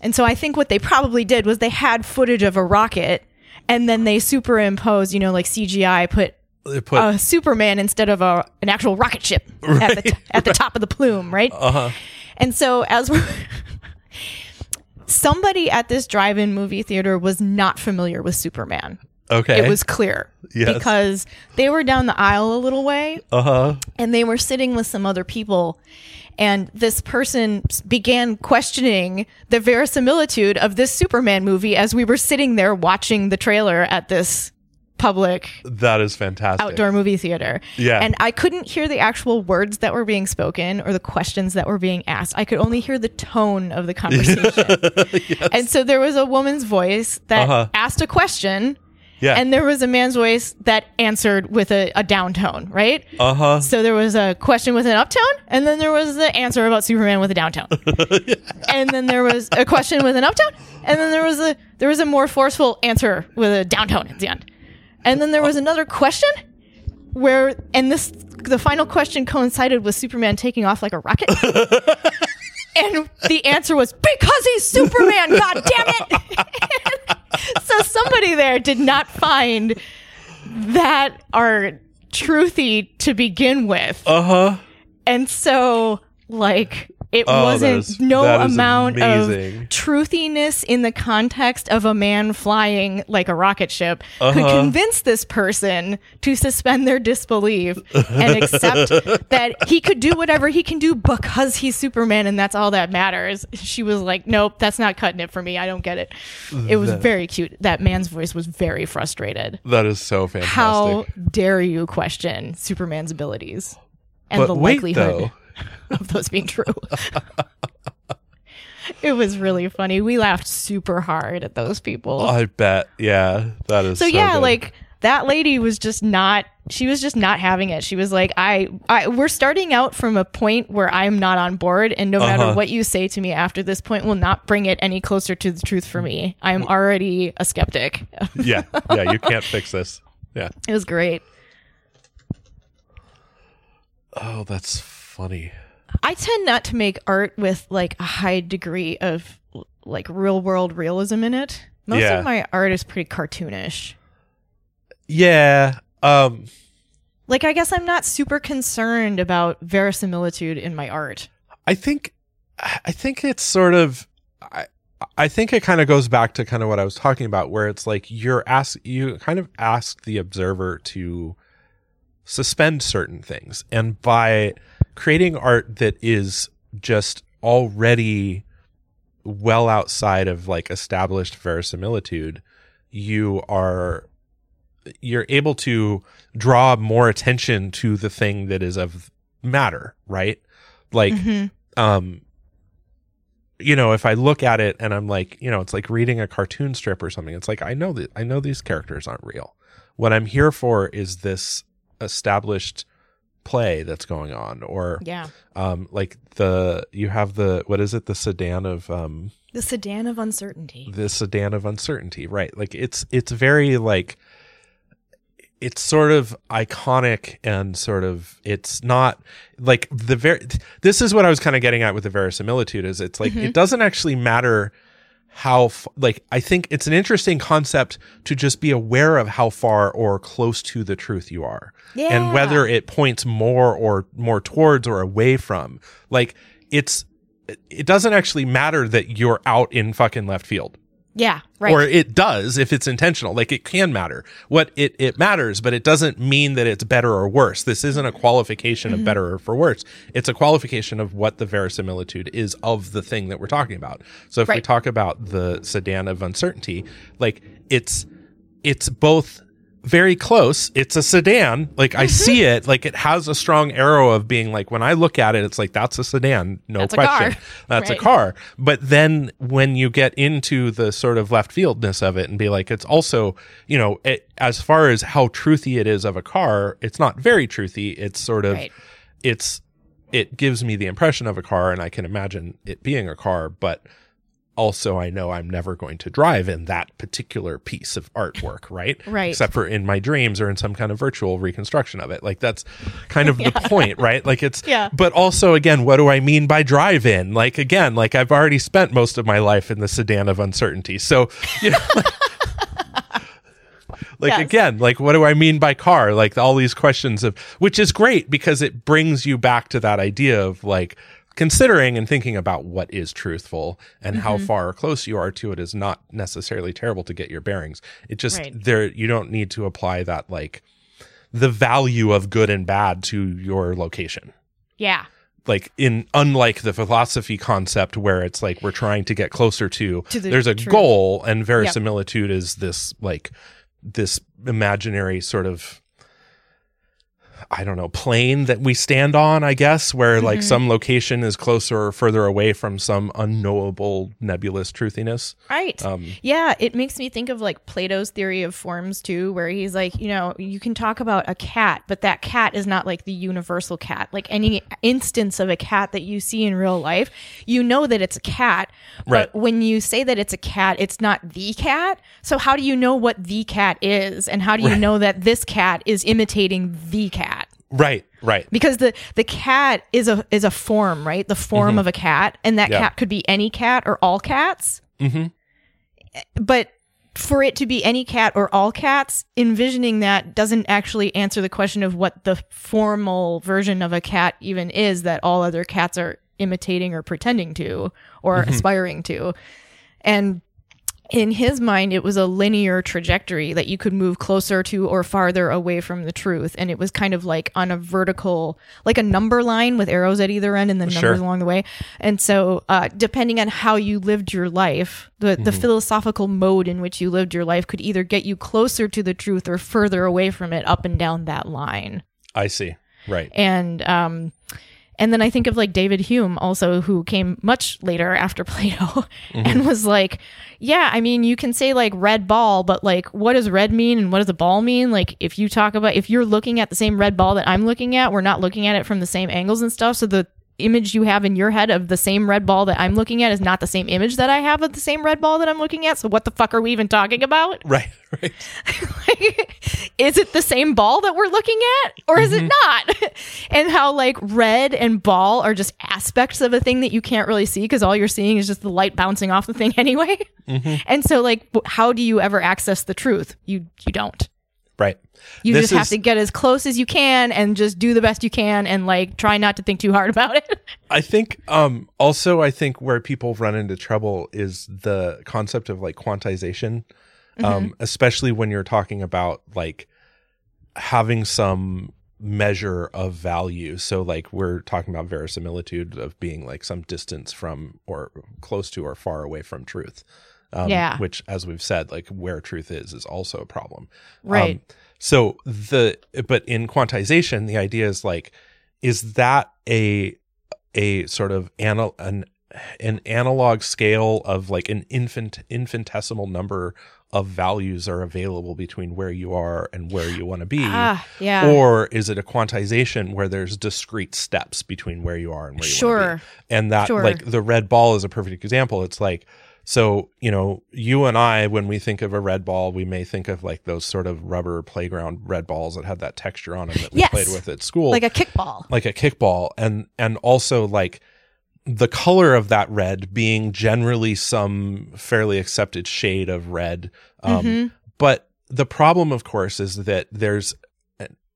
And so I think what they probably did was they had footage of a rocket and then they superimpose, you know, like CGI put They put a Superman instead of a an actual rocket ship at the t- at the top of the plume, right? uh-huh. And so as we're somebody at this drive-in movie theater was not familiar with Superman. Okay. It was clear Yes. because they were down the aisle a little way uh-huh. and they were sitting with some other people and this person began questioning the verisimilitude of this Superman movie as we were sitting there watching the trailer at this public That is fantastic. outdoor movie theater. Yeah. And I couldn't hear the actual words that were being spoken or the questions that were being asked. I could only hear the tone of the conversation. And so there was a woman's voice that Uh-huh. asked a question, Yeah. and there was a man's voice that answered with a, a down tone, right? uh-huh. So there was a question with an uptone, and then there was the answer about Superman with a downtone. And then there was a question with an uptone, and then there was a there was a more forceful answer with a downtone at the end. And then there was another question where and this the final question coincided with Superman taking off like a rocket. and the answer was because he's Superman, god damn it. so somebody there did not find that are truthy to begin with. Uh-huh. And so, like, it Oh, wasn't is- no amount amazing. of truthiness in the context of a man flying like a rocket ship could Uh-huh. convince this person to suspend their disbelief and accept that he could do whatever he can do because he's Superman and that's all that matters. She was like, Nope, that's not cutting it for me. I don't get it. It was very cute. That man's voice was very frustrated. That is so fantastic. How dare you question Superman's abilities and but the wait, likelihood though. of those being true? it was really funny. We laughed super hard at those people. I bet. Yeah, that is so, so, yeah, good. like that lady was just not she was just not having it. She was like, I, I we're starting out from a point where I'm not on board and no matter Uh-huh. what you say to me after this point will not bring it any closer to the truth for me. I'm already a skeptic. yeah, yeah, you can't fix this. Yeah. It was great. Oh, that's funny. I tend not to make art with like a high degree of like real world realism in it. Most Yeah. of my art is pretty cartoonish. Yeah. Um. Like I guess I'm not super concerned about verisimilitude in my art. I think I think it's sort of I I think it kind of goes back to kind of what I was talking about where it's like you're ask you kind of ask the observer to suspend certain things and by creating art that is just already well outside of like established verisimilitude you are you're able to draw more attention to the thing that is of matter right like Mhm. um you know if i look at it and i'm like you know it's like reading a cartoon strip or something it's like i know that i know these characters aren't real what i'm here for is this established play that's going on or Yeah. um like the you have the what is it the sedan of um The sedan of uncertainty. the sedan of uncertainty right like it's it's very like it's sort of iconic and sort of it's not like the ver- this is what i was kind of getting at with the verisimilitude is it's like it doesn't actually matter how f- like i think it's an interesting concept to just be aware of how far or close to the truth you are. And whether it points more or more towards or away from like it's it doesn't actually matter that you're out in fucking left field Yeah, right. or it does if it's intentional. Like it can matter. What it it matters but it doesn't mean that it's better or worse. This isn't a qualification Mm-hmm. of better or for worse. It's a qualification of what the verisimilitude is of the thing that we're talking about. So if we talk about the sedan of uncertainty like it's it's both very close it's a sedan like Mm-hmm. i see it like it has a strong arrow of being like when i look at it it's like that's a sedan no That's a question car. that's Right. a car but then when you get into the sort of left fieldness of it and be like it's also you know it, as far as how truthy it is of a car it's not very truthy it's sort of Right. it's it gives me the impression of a car and i can imagine it being a car but also i know i'm never going to drive in that particular piece of artwork right? Right. except for in my dreams or in some kind of virtual reconstruction of it. Like that's kind of the point right? Like it's Yeah. but also again what do i mean by drive in like again like i've already spent most of my life in the sedan of uncertainty. So you know like Yes. again like what do i mean by car? Like all these questions of which is great because it brings you back to that idea of like considering and thinking about what is truthful and how Mm-hmm. far or close you are to it is not necessarily terrible to get your bearings it just Right. there you don't need to apply that like the value of good and bad to your location yeah. like in unlike the philosophy concept where it's like we're trying to get closer to, To the there's a truth. goal and verisimilitude is this like this imaginary sort of I don't know, plane that we stand on, I guess, where like Mm-hmm. some location is closer or further away from some unknowable nebulous truthiness. Right. Um, Yeah, it makes me think of like Plato's theory of forms too, where he's like, you know, you can talk about a cat, but that cat is not like the universal cat. Like any instance of a cat that you see in real life, you know that it's a cat. But Right. when you say that it's a cat, it's not the cat. So how do you know what the cat is? And how do you know that this cat is imitating the cat? Right, right. because the the cat is a is a form right the form of a cat and that Mm-hmm. Yeah. cat could be any cat or all cats hmm but for it to be any cat or all cats envisioning that doesn't actually answer the question of what the formal version of a cat even is that all other cats are imitating or pretending to or Mm-hmm. aspiring to and in his mind it was a linear trajectory that you could move closer to or farther away from the truth and it was kind of like on a vertical like a number line with arrows at either end and then Sure. numbers along the way and so uh, depending on how you lived your life the, the Mm-hmm. philosophical mode in which you lived your life could either get you closer to the truth or further away from it up and down that line I see. Right. and um And then I think of like David Hume also who came much later after Plato and mm-hmm. was like, yeah, I mean, you can say like red ball, but like what does red mean and what does a ball mean? Like if you talk about if you're looking at the same red ball that I'm looking at, we're not looking at it from the same angles and stuff. So the image you have in your head of the same red ball that I'm looking at is not the same image that I have of the same red ball that I'm looking at. So what the fuck are we even talking about? Right. Right. like, is it the same ball that we're looking at or is it mm-hmm. not? and how like red and ball are just aspects of a thing that you can't really see because all you're seeing is just the light bouncing off the thing anyway. Mm-hmm. And so like how do you ever access the truth? You you don't. Right. You This just have is- to get as close as you can and just do the best you can and like try not to think too hard about it. I think um also I think where people run into trouble is the concept of like quantization. Um especially when you're talking about like having some measure of value. So like we're talking about verisimilitude of being like some distance from or close to or far away from truth. Um, Yeah. which as we've said like where truth is is also a problem. Right. Um, so the but in quantization, the idea is like, is that a a sort of anal an an analog scale of like an infant infinitesimal number of values are available between where you are and where you want to be Ah, yeah. or is it a quantization where there's discrete steps between where you are and where you want to be? Sure. be and that Sure. like the red ball is a perfect example it's like so you know you and i when we think of a red ball we may think of like those sort of rubber playground red balls that had that texture on them that we Yes. played with at school Like a kickball. like a kickball and and also like the color of that red being generally some fairly accepted shade of red um, Mhm. but the problem of course is that there's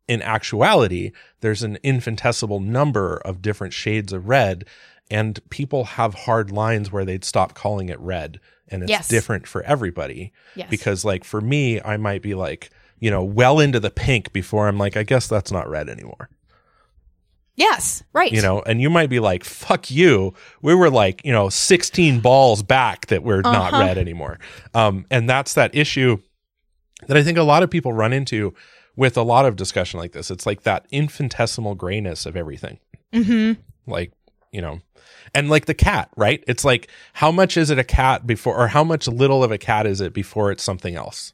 in actuality there's an infinitesimal number of different shades of red and people have hard lines where they'd stop calling it red and it's Yes. different for everybody Yes. because like for me i might be like you know well into the pink before i'm like i guess that's not red anymore yes. Right. you know and you might be like fuck you we were like you know 16 balls back that we're not Uh-huh. red anymore um and that's that issue that i think a lot of people run into with a lot of discussion like this it's like that infinitesimal grayness of everything Mm-hmm. like you know and like the cat right it's like how much is it a cat before or how much little of a cat is it before it's something else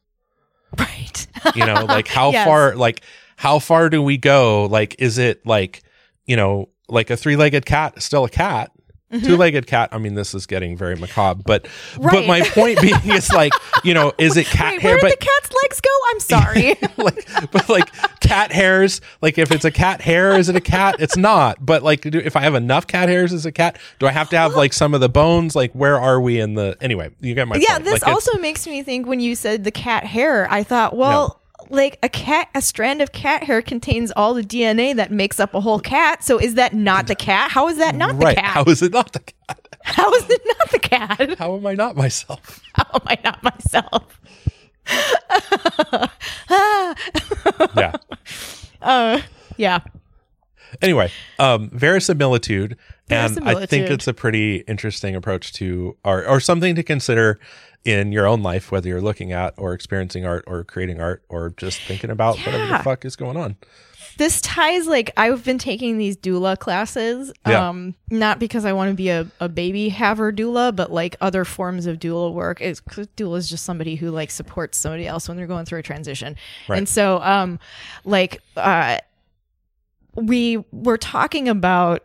Right. you know like how Yes. far like how far do we go like is it like you know like a three-legged cat still a cat two-legged cat i mean this is getting very macabre but but Mm-hmm. My point being is like you know is it cat Wait, hair where did but the cat's legs go? I'm sorry. like but like cat hairs like if it's a cat hair is it a cat it's not but like do, if i have enough cat hairs as a cat do i have to have like some of the bones like where are we in the anyway you get my point. yeah, point. this Like, also makes me think when you said the cat hair, I thought, well, like a cat, a strand of cat hair contains all the DNA that makes up a whole cat. So is that not the cat? How is that not right the cat? how is it not the cat How is it not the cat? how am i not myself How am I not myself? yeah Uh, yeah. anyway um verisimilitude and i think it's a pretty interesting approach to art or something to consider in your own life whether you're looking at or experiencing art or creating art or just thinking about whatever the fuck is going on this ties like I've been taking these doula classes. Yeah. Um, not because I want to be a, a baby haver doula, but like other forms of doula work. Is doula is just somebody who like supports somebody else when they're going through a transition. Right. And so, um, like, uh, we were talking about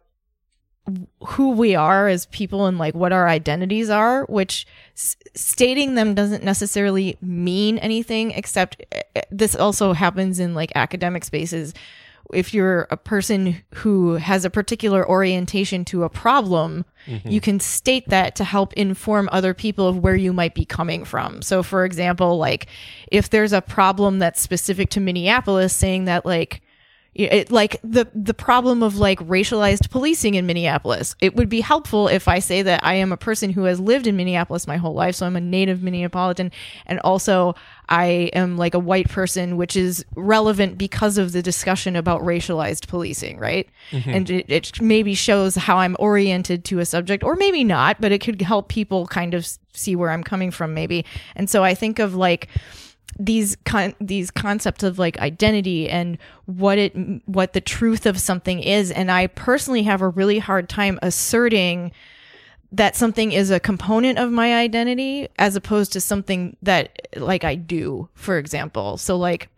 who we are as people and like what our identities are, which s- stating them doesn't necessarily mean anything except uh, this also happens in like academic spaces. If you're a person who has a particular orientation to a problem, you can state that to help inform other people of where you might be coming from. So, for example, like if there's a problem that's specific to Minneapolis, saying that like it, like the the problem of like racialized policing in Minneapolis. It would be helpful if I say that I am a person who has lived in Minneapolis my whole life, so I'm a native Minneapolitan, and also I am like a white person, which is relevant because of the discussion about racialized policing, right? Mm-hmm. And it, it maybe shows how I'm oriented to a subject, or maybe not, but it could help people kind of see where I'm coming from, maybe. And so I think of like these con- these concepts of like identity and what it what the truth of something is. And i personally have a really hard time asserting that something is a component of my identity as opposed to something that like i do for example. So like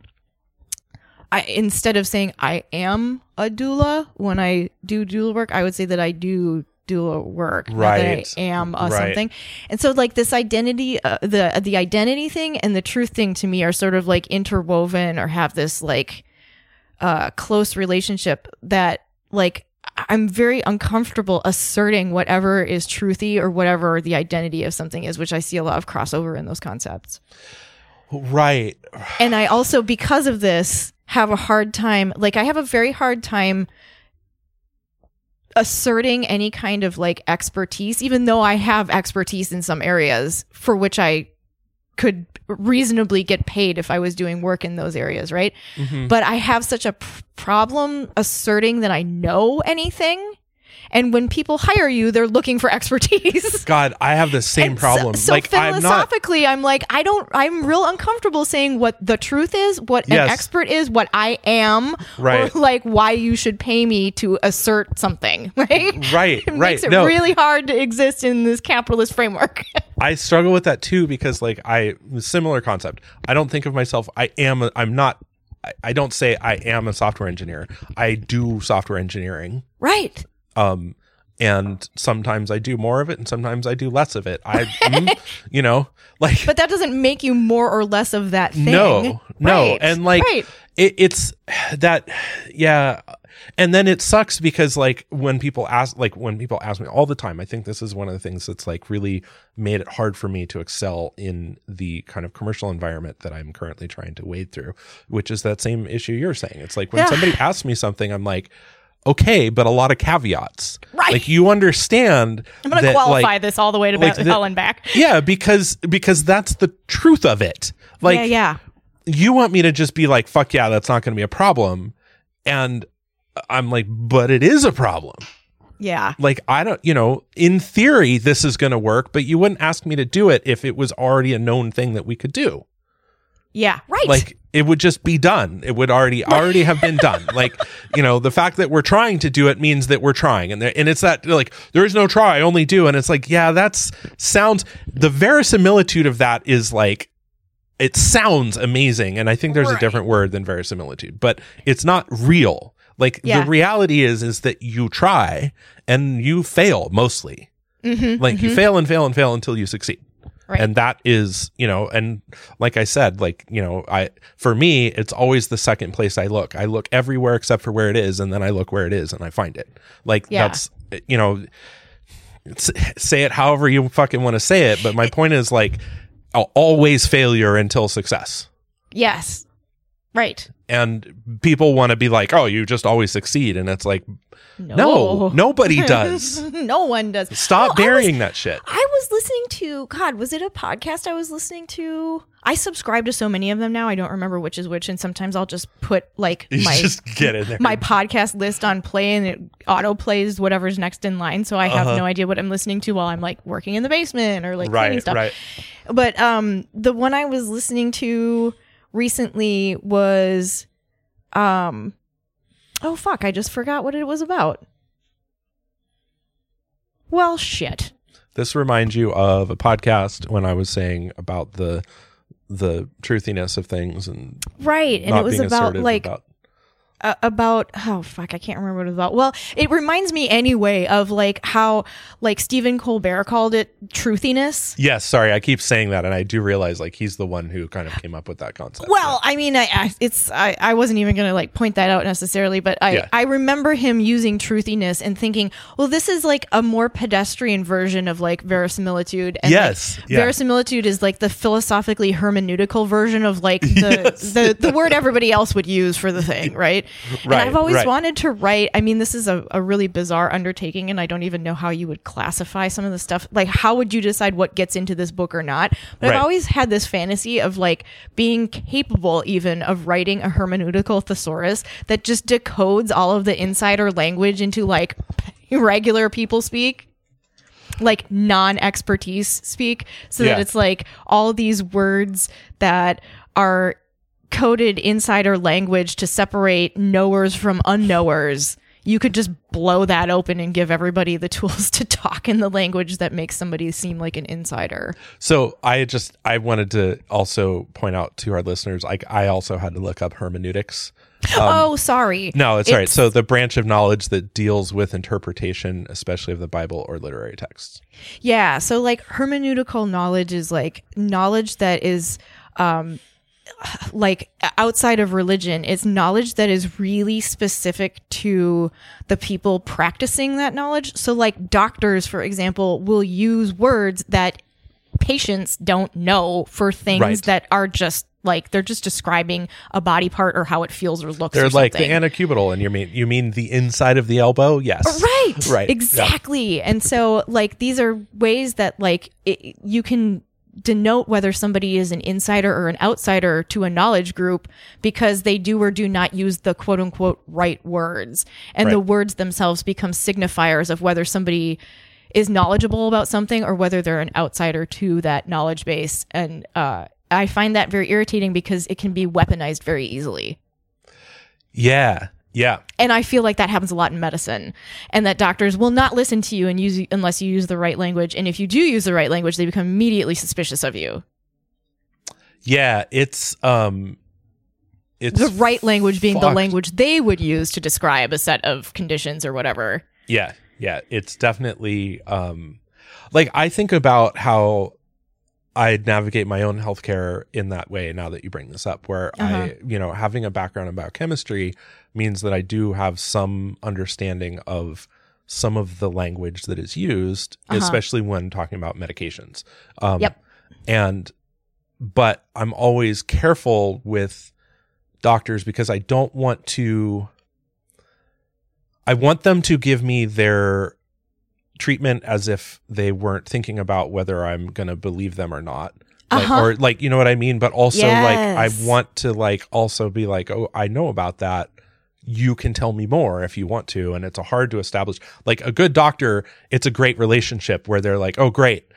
I instead of saying I am a doula when I do doula work, I would say that I do doula work, Right. I am a Right. something. And so like this identity, uh, the the identity thing and the truth thing to me are sort of like interwoven or have this like uh close relationship that like I'm very uncomfortable asserting whatever is truthy or whatever the identity of something is, which I see a lot of crossover in those concepts Right. and I also because of this have a hard time like I have a very hard time asserting any kind of like expertise even though I have expertise in some areas for which I could reasonably get paid if I was doing work in those areas, right? Mhm. But I have such a p- problem asserting that I know anything. And when people hire you, they're looking for expertise. God, I have the same And problem. So, like I'm not philosophically, I'm like, I don't, I'm real uncomfortable saying what the truth is, what Yes. an expert is, what I am, Right. or like why you should pay me to assert something, right? right, It right. makes it no, really hard to exist in this capitalist framework. I struggle with that too because like I similar concept. I don't think of myself. I am. A, I'm not. I don't say I am a software engineer. I do software engineering. right. Um, and sometimes I do more of it, and sometimes I do less of it. I, mm, you know, like But that doesn't make you more or less of that thing. no, no, Right. and like right. it, it's that yeah and then it sucks because like when people ask like when people ask me all the time i think this is one of the things that's like really made it hard for me to excel in the kind of commercial environment that i'm currently trying to wade through which is that same issue you're saying it's like when Yeah. somebody asks me something i'm like okay but a lot of caveats Right. like you understand I'm going to qualify like, this all the way to like the- hell and back. yeah because because that's the truth of it like yeah, yeah. you want me to just be like, fuck yeah, that's not going to be a problem. And I'm like, but it is a problem. Yeah. Like, I don't, you know, in theory, this is going to work, but you wouldn't ask me to do it if it was already a known thing that we could do. Yeah. Right. Like, it would just be done. It would already, already have been done. Like, you know, the fact that we're trying to do it means that we're trying. And there, and it's that, like, there is no try, only do. And it's like, yeah, that's sounds, the verisimilitude of that is like, it sounds amazing and i think there's a different word than verisimilitude but it's not real like Yeah. the reality is is that you try and you fail mostly Mhm, like you mhm. fail and fail and fail until you succeed Right. and that is you know and like i said like you know i for me it's always the second place i look i look everywhere except for where it is and then i look where it is and i find it like Yeah. that's you know say it however you fucking want to say it but my point is like al- always failure until success Yes. Right. and people want to be like oh you just always succeed and it's like No. no nobody does no one does. stop I was- burying that shit I was listening to God, was it a podcast I was listening to? I subscribe to so many of them now. I don't remember which is which, and sometimes I'll just put like you my just get in there my podcast list on play and it auto plays whatever's next in line. So I have Uh-huh. no idea what I'm listening to while I'm like working in the basement or like cleaning right stuff. right But um the one I was listening to recently was um oh fuck, I just forgot what it was about. Well, shit. This reminds you of a podcast when I was saying about the the truthiness of things and Right. And it was about like about uh, about oh fuck i can't remember what it was about well it reminds me anyway of like how like stephen colbert called it truthiness Yes, sorry, I keep saying that and I do realize like he's the one who kind of came up with that concept. well i mean i, I it's I, I wasn't even gonna like point that out necessarily but i Yeah. i remember him using truthiness and thinking well this is like a more pedestrian version of like verisimilitude and like, Yes, yeah. verisimilitude is like the philosophically hermeneutical version of like the Yes. the, the word everybody else would use for the thing right and i've always right. wanted to write i mean this is a, a really bizarre undertaking and i don't even know how you would classify some of the stuff like how would you decide what gets into this book or not but Right. i've always had this fantasy of like being capable even of writing a hermeneutical thesaurus that just decodes all of the insider language into like regular people speak like non-expertise speak so Yeah. that it's like all these words that are coded insider language to separate knowers from unknowers, you could just blow that open and give everybody the tools to talk in the language that makes somebody seem like an insider. So I just I wanted to also point out to our listeners, like I also had to look up hermeneutics. oh, sorry. No, it's, all right. So the branch of knowledge that deals with interpretation, especially of the Bible or literary texts. Yeah. So like hermeneutical knowledge is like knowledge that is um like outside of religion. It's knowledge that is really specific to the people practicing that knowledge. So like doctors, for example, will use words that patients don't know for things Right. that are just like they're just describing a body part or how it feels or looks. They're or like the antecubital, and you mean you mean the inside of the elbow? Yes. Right. Right. Exactly. And so, like, these are ways that, like, it, you can denote whether somebody is an insider or an outsider to a knowledge group because they do or do not use the quote unquote right words. And the words themselves become signifiers of whether somebody is knowledgeable about something or whether they're an outsider to that knowledge base. And, uh, I find that very irritating because it can be weaponized very easily. Yeah. Yeah. And I feel like that happens a lot in medicine, and that doctors will not listen to you and use unless you use the right language. And if you do use the right language, they become immediately suspicious of you. Yeah. It's um, it's The right language being the language they would use to describe a set of conditions or whatever. Yeah, yeah, it's definitely um like I think about how I navigate my own healthcare in that way now that you bring this up where Uh-huh. I, you know, having a background in biochemistry means that I do have some understanding of some of the language that is used, Uh-huh. especially when talking about medications. Um Yep. and but I'm always careful with doctors because I don't want to I want them to give me their treatment as if they weren't thinking about whether I'm going to believe them or not. Like, Uh-huh. Or like, you know what I mean? But also like, I want to like also be like, oh, I know about that. You can tell me more if you want to. And it's a hard to establish. Like a good doctor, it's a great relationship where they're like, oh, great.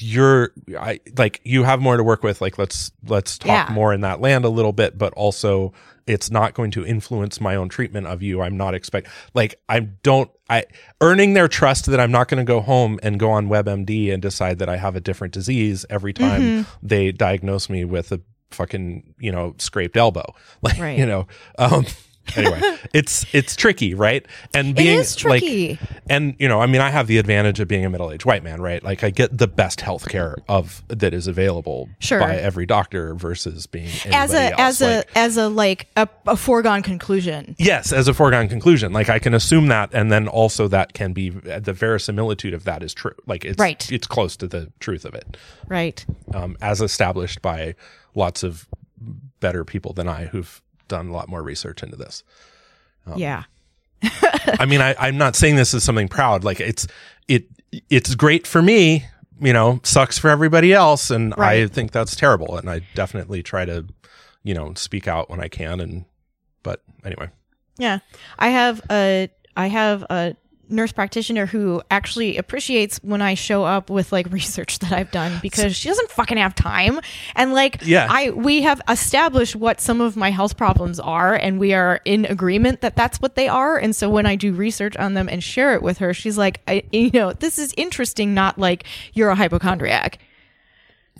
You're I like you have more to work with. Like let's let's talk Yeah. more in that land a little bit, but also it's not going to influence my own treatment of you. I'm not expect like I don't I earning their trust that I'm not going to go home and go on WebMD and decide that I have a different disease every time Mm-hmm. they diagnose me with a fucking you know scraped elbow. Like Right. you know. Um, anyway, it's it's tricky, right? And being it is tricky. like and you know, I mean, I have the advantage of being a middle-aged white man, right? Like I get the best health care of that is available Sure. by every doctor versus being as a anybody as else. a Like, as a like a, a foregone conclusion. yes, as a foregone conclusion, like I can assume that, and then also that can be the verisimilitude of that is true. Like it's Right. it's close to the truth of it, Right. um, as established by lots of better people than I who've done a lot more research into this. Um, yeah. I mean, I, I'm not saying this is something proud. Like it's it it's great for me. You know, sucks for everybody else, and I think that's terrible. And I definitely try to, you know, speak out when I can. And but anyway, Yeah. I have a I have a nurse practitioner who actually appreciates when I show up with like research that I've done because she doesn't fucking have time. And like Yeah. I we have established what some of my health problems are and we are in agreement that that's what they are. And so when I do research on them and share it with her, she's like, I, you know, this is interesting not like you're a hypochondriac.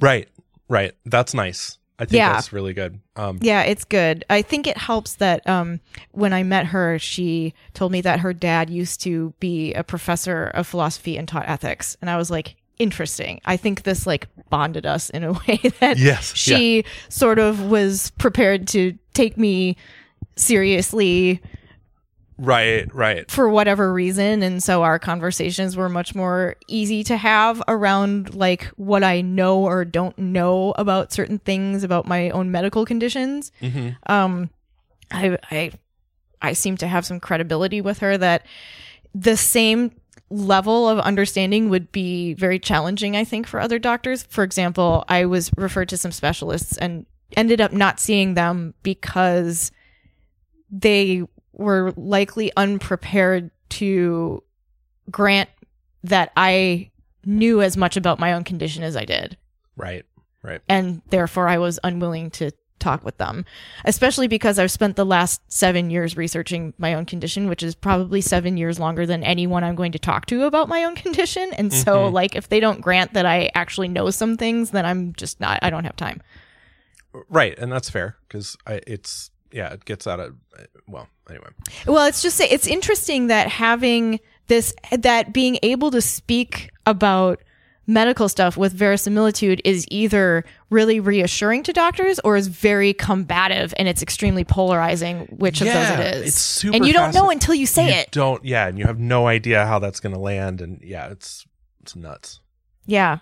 right, right, that's nice. I think Yeah. that's really good. Um, Yeah, it's good. I think it helps that um, when I met her, she told me that her dad used to be a professor of philosophy and taught ethics, and I was like, interesting. I think this like bonded us in a way that Yes, she sort of was prepared to take me seriously right, right, for whatever reason. And so our conversations were much more easy to have around like what i know or don't know about certain things about my own medical conditions. Hmm um i i i seem to have some credibility with her that the same level of understanding would be very challenging i think for other doctors. For example i was referred to some specialists and ended up not seeing them because they were likely unprepared to grant that i knew as much about my own condition as i did right, right. and therefore I was unwilling to talk with them, especially because I've spent the last seven years researching my own condition, which is probably seven years longer than anyone I'm going to talk to about my own condition. And so, mm-hmm. like, if they don't grant that I actually know some things, then I'm just not, I don't have time. Right, and that's fair because it's yeah, it gets out of well. Anyway, Well, it's just it's interesting that having this that being able to speak about medical stuff with verisimilitude is either really reassuring to doctors or is very combative and it's extremely polarizing which of those it is. it's super and you don't know until you say you it. don't yeah, and you have no idea how that's going to land, and yeah, it's it's nuts. Yeah.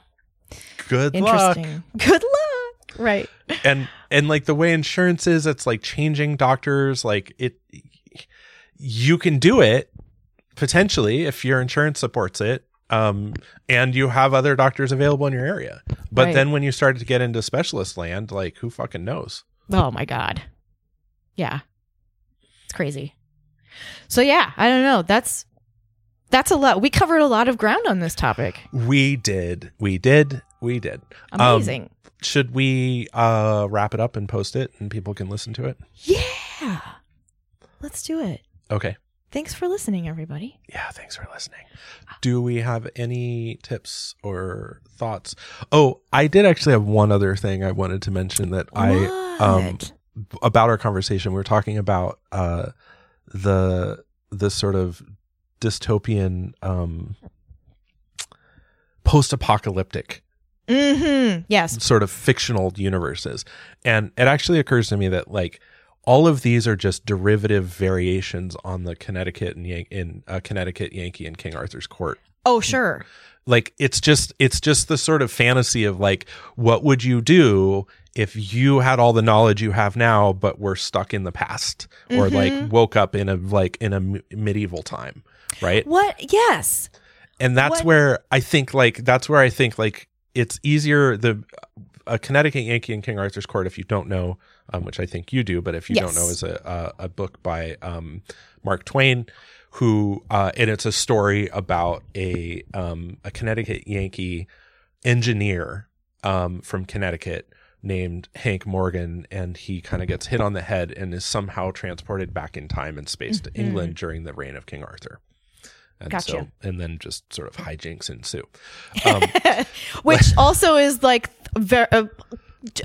Good luck. Interesting. Good luck. Right. and and like the way insurance is it's like changing doctors like it you can do it potentially if your insurance supports it um and you have other doctors available in your area but Right. then when you start to get into specialist land like who fucking knows Oh my god. Yeah. It's crazy. So yeah, I don't know. That's that's a lot. We covered a lot of ground on this topic. we did we did we did Um, Amazing. Should we uh wrap it up and post it and people can listen to it yeah. Let's do it. okay Thanks for listening, everybody. Yeah, thanks for listening. Do we have any tips or thoughts? Oh, I did actually have one other thing I wanted to mention that I um about our conversation. We were talking about uh the the sort of dystopian um post-apocalyptic Mm-hmm. Yes. sort of fictional universes. And it actually occurs to me that like all of these are just derivative variations on the Connecticut and Yan- in uh, Connecticut Yankee and King Arthur's court. Oh, sure. Like it's just it's just the sort of fantasy of like what would you do if you had all the knowledge you have now but were stuck in the past or like woke up in a like in a m- medieval time, right? What? Yes. and that's What- where I think like that's where I think like it's easier the a Connecticut Yankee and King Arthur's Court if you don't know, um, which I think you do, but if you don't know, is a a, a book by um, Mark Twain, who uh, and it's a story about a um, a Connecticut Yankee engineer um, from Connecticut named Hank Morgan, and he kind of gets hit on the head and is somehow transported back in time and space to England during the reign of King Arthur. And Gotcha. so, and then just sort of hijinks ensue. Um, Which also is like ver- a,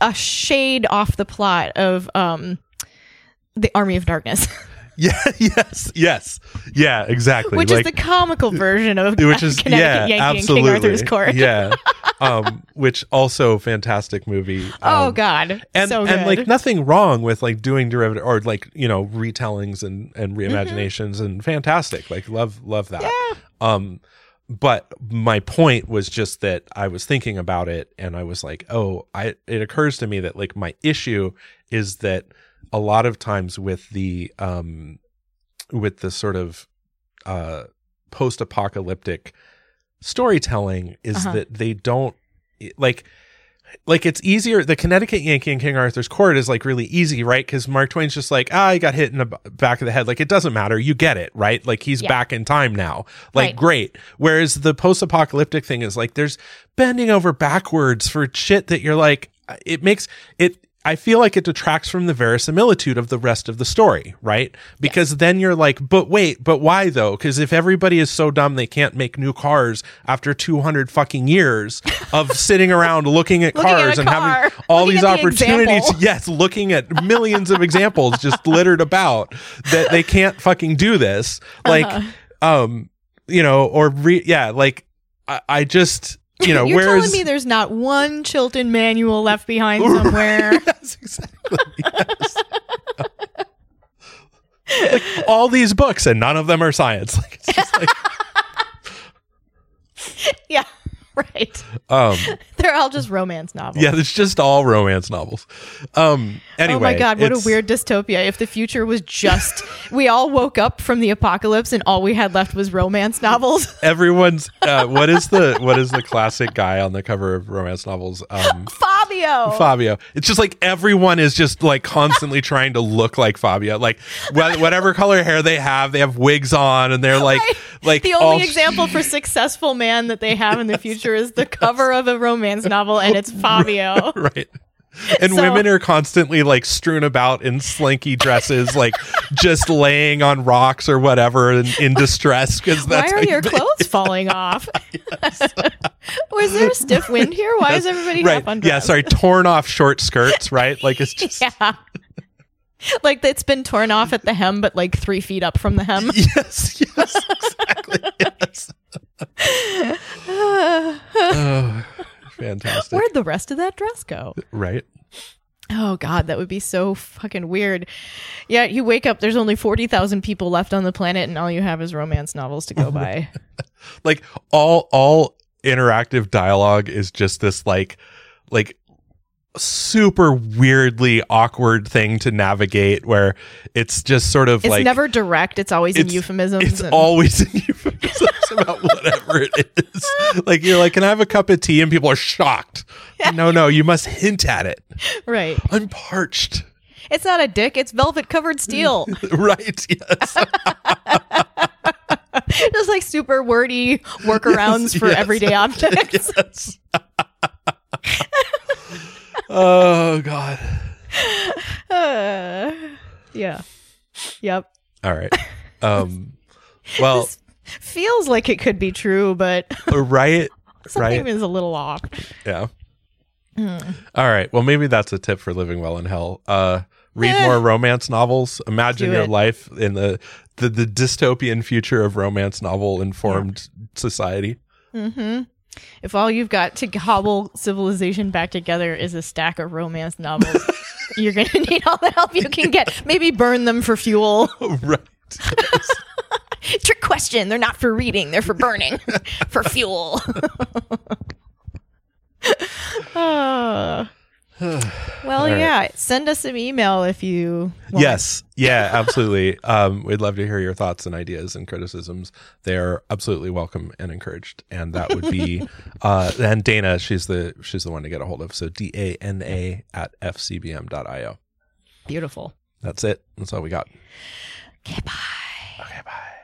a shade off the plot of um the Army of Darkness, yeah, yes, yes, yeah, exactly. which Like- is the comical version of which is Connecticut yeah, Yankee absolutely. King Arthur's Court. yeah, um, which also fantastic movie. oh Um, God, and so good. and like nothing wrong with like doing derivative or like you know retellings and and Mm-hmm. reimaginations and fantastic like love love that Yeah. um but my point was just that i was thinking about it and i was like oh i it occurs to me that like my issue is that a lot of times with the um with the sort of uh post-apocalyptic storytelling is Uh-huh. that they don't like like it's easier the connecticut yankee and king arthur's court is like really easy right because mark twain's just like ah i got hit in the back of the head like it doesn't matter you get it right like he's Yeah. back in time now like Right. great whereas the post-apocalyptic thing is like there's bending over backwards for shit that you're like it makes it I feel like it detracts from the verisimilitude of the rest of the story, right? Because then you're like, but wait, but why though? Because if everybody is so dumb they can't make new cars after 200 fucking years of sitting around looking at Looking at cars and having all looking these the opportunities, example. yes, looking at millions of examples just littered about that they can't fucking do this. Like, Uh-huh. um, you know, or re- yeah, like I, I just, you know, You're whereas telling me there's not one Chilton manual left behind somewhere. yes, exactly. Yes. like all these books and none of them are science. Like, like, yeah, right. um, They're all just romance novels. yeah, it's just all romance novels. Um, anyway, oh my god, what a weird dystopia. If the future was just we all woke up from the apocalypse and all we had left was romance novels. Everyone's uh, what is the what is the classic guy on the cover of romance novels? Um, Fabio. Fabio. It's just like everyone is just like constantly trying to look like Fabio. Like wh- whatever color hair they have, they have wigs on, and they're like Right. like the only example for successful man that they have in the future is the cover of a romance novel and it's Fabio. right. and So- women are constantly like strewn about in slinky dresses, like just laying on rocks or whatever in, in distress because Why that's are your clothes falling off? Was there a stiff wind here? Why is everybody right. half Yeah, sorry, torn off short skirts, right? Like it's just Yeah. Like it's been torn off at the hem, but like three feet up from the hem. yes, yes, exactly. Yes. Oh, fantastic. Where'd the rest of that dress go? right? Oh God, that would be so fucking weird. Yeah, you wake up, there's only 40,000 people left on the planet, and all you have is romance novels to go by. Like all all interactive dialogue is just this like like super weirdly awkward thing to navigate where it's just sort of It's like never direct, it's always in euphemisms. it's and- always in euphemisms about whatever it is. Like you're like, can I have a cup of tea? And people are shocked. No, no, you must hint at it. right. I'm parched. It's not a dick, it's velvet covered steel. right? Yes. Just like super wordy workarounds for yes. everyday objects. yes. Oh God. Uh, yeah. Yep. All right. Um. Well, This feels like it could be true, but right. something Right. is a little off. Yeah. Hmm. All right. Well, maybe that's a tip for living well in hell. Uh, read Eh. more romance novels. Imagine your life in the, the the dystopian future of romance novel informed society. hmm If all you've got to hobble civilization back together is a stack of romance novels, you're going to need all the help you can get. Maybe burn them for fuel. right. Trick question. They're not for reading, they're for burning, for fuel. Ah. well, right. yeah. Send us an email if you. want. Yes. Yeah. Absolutely. um, we'd love to hear your thoughts and ideas and criticisms. They are absolutely welcome and encouraged. And that would be, uh, and Dana, she's the she's the one to get a hold of. So D A N A at fcbm.io. Beautiful. That's it. That's all we got. Okay. Bye. Okay, bye.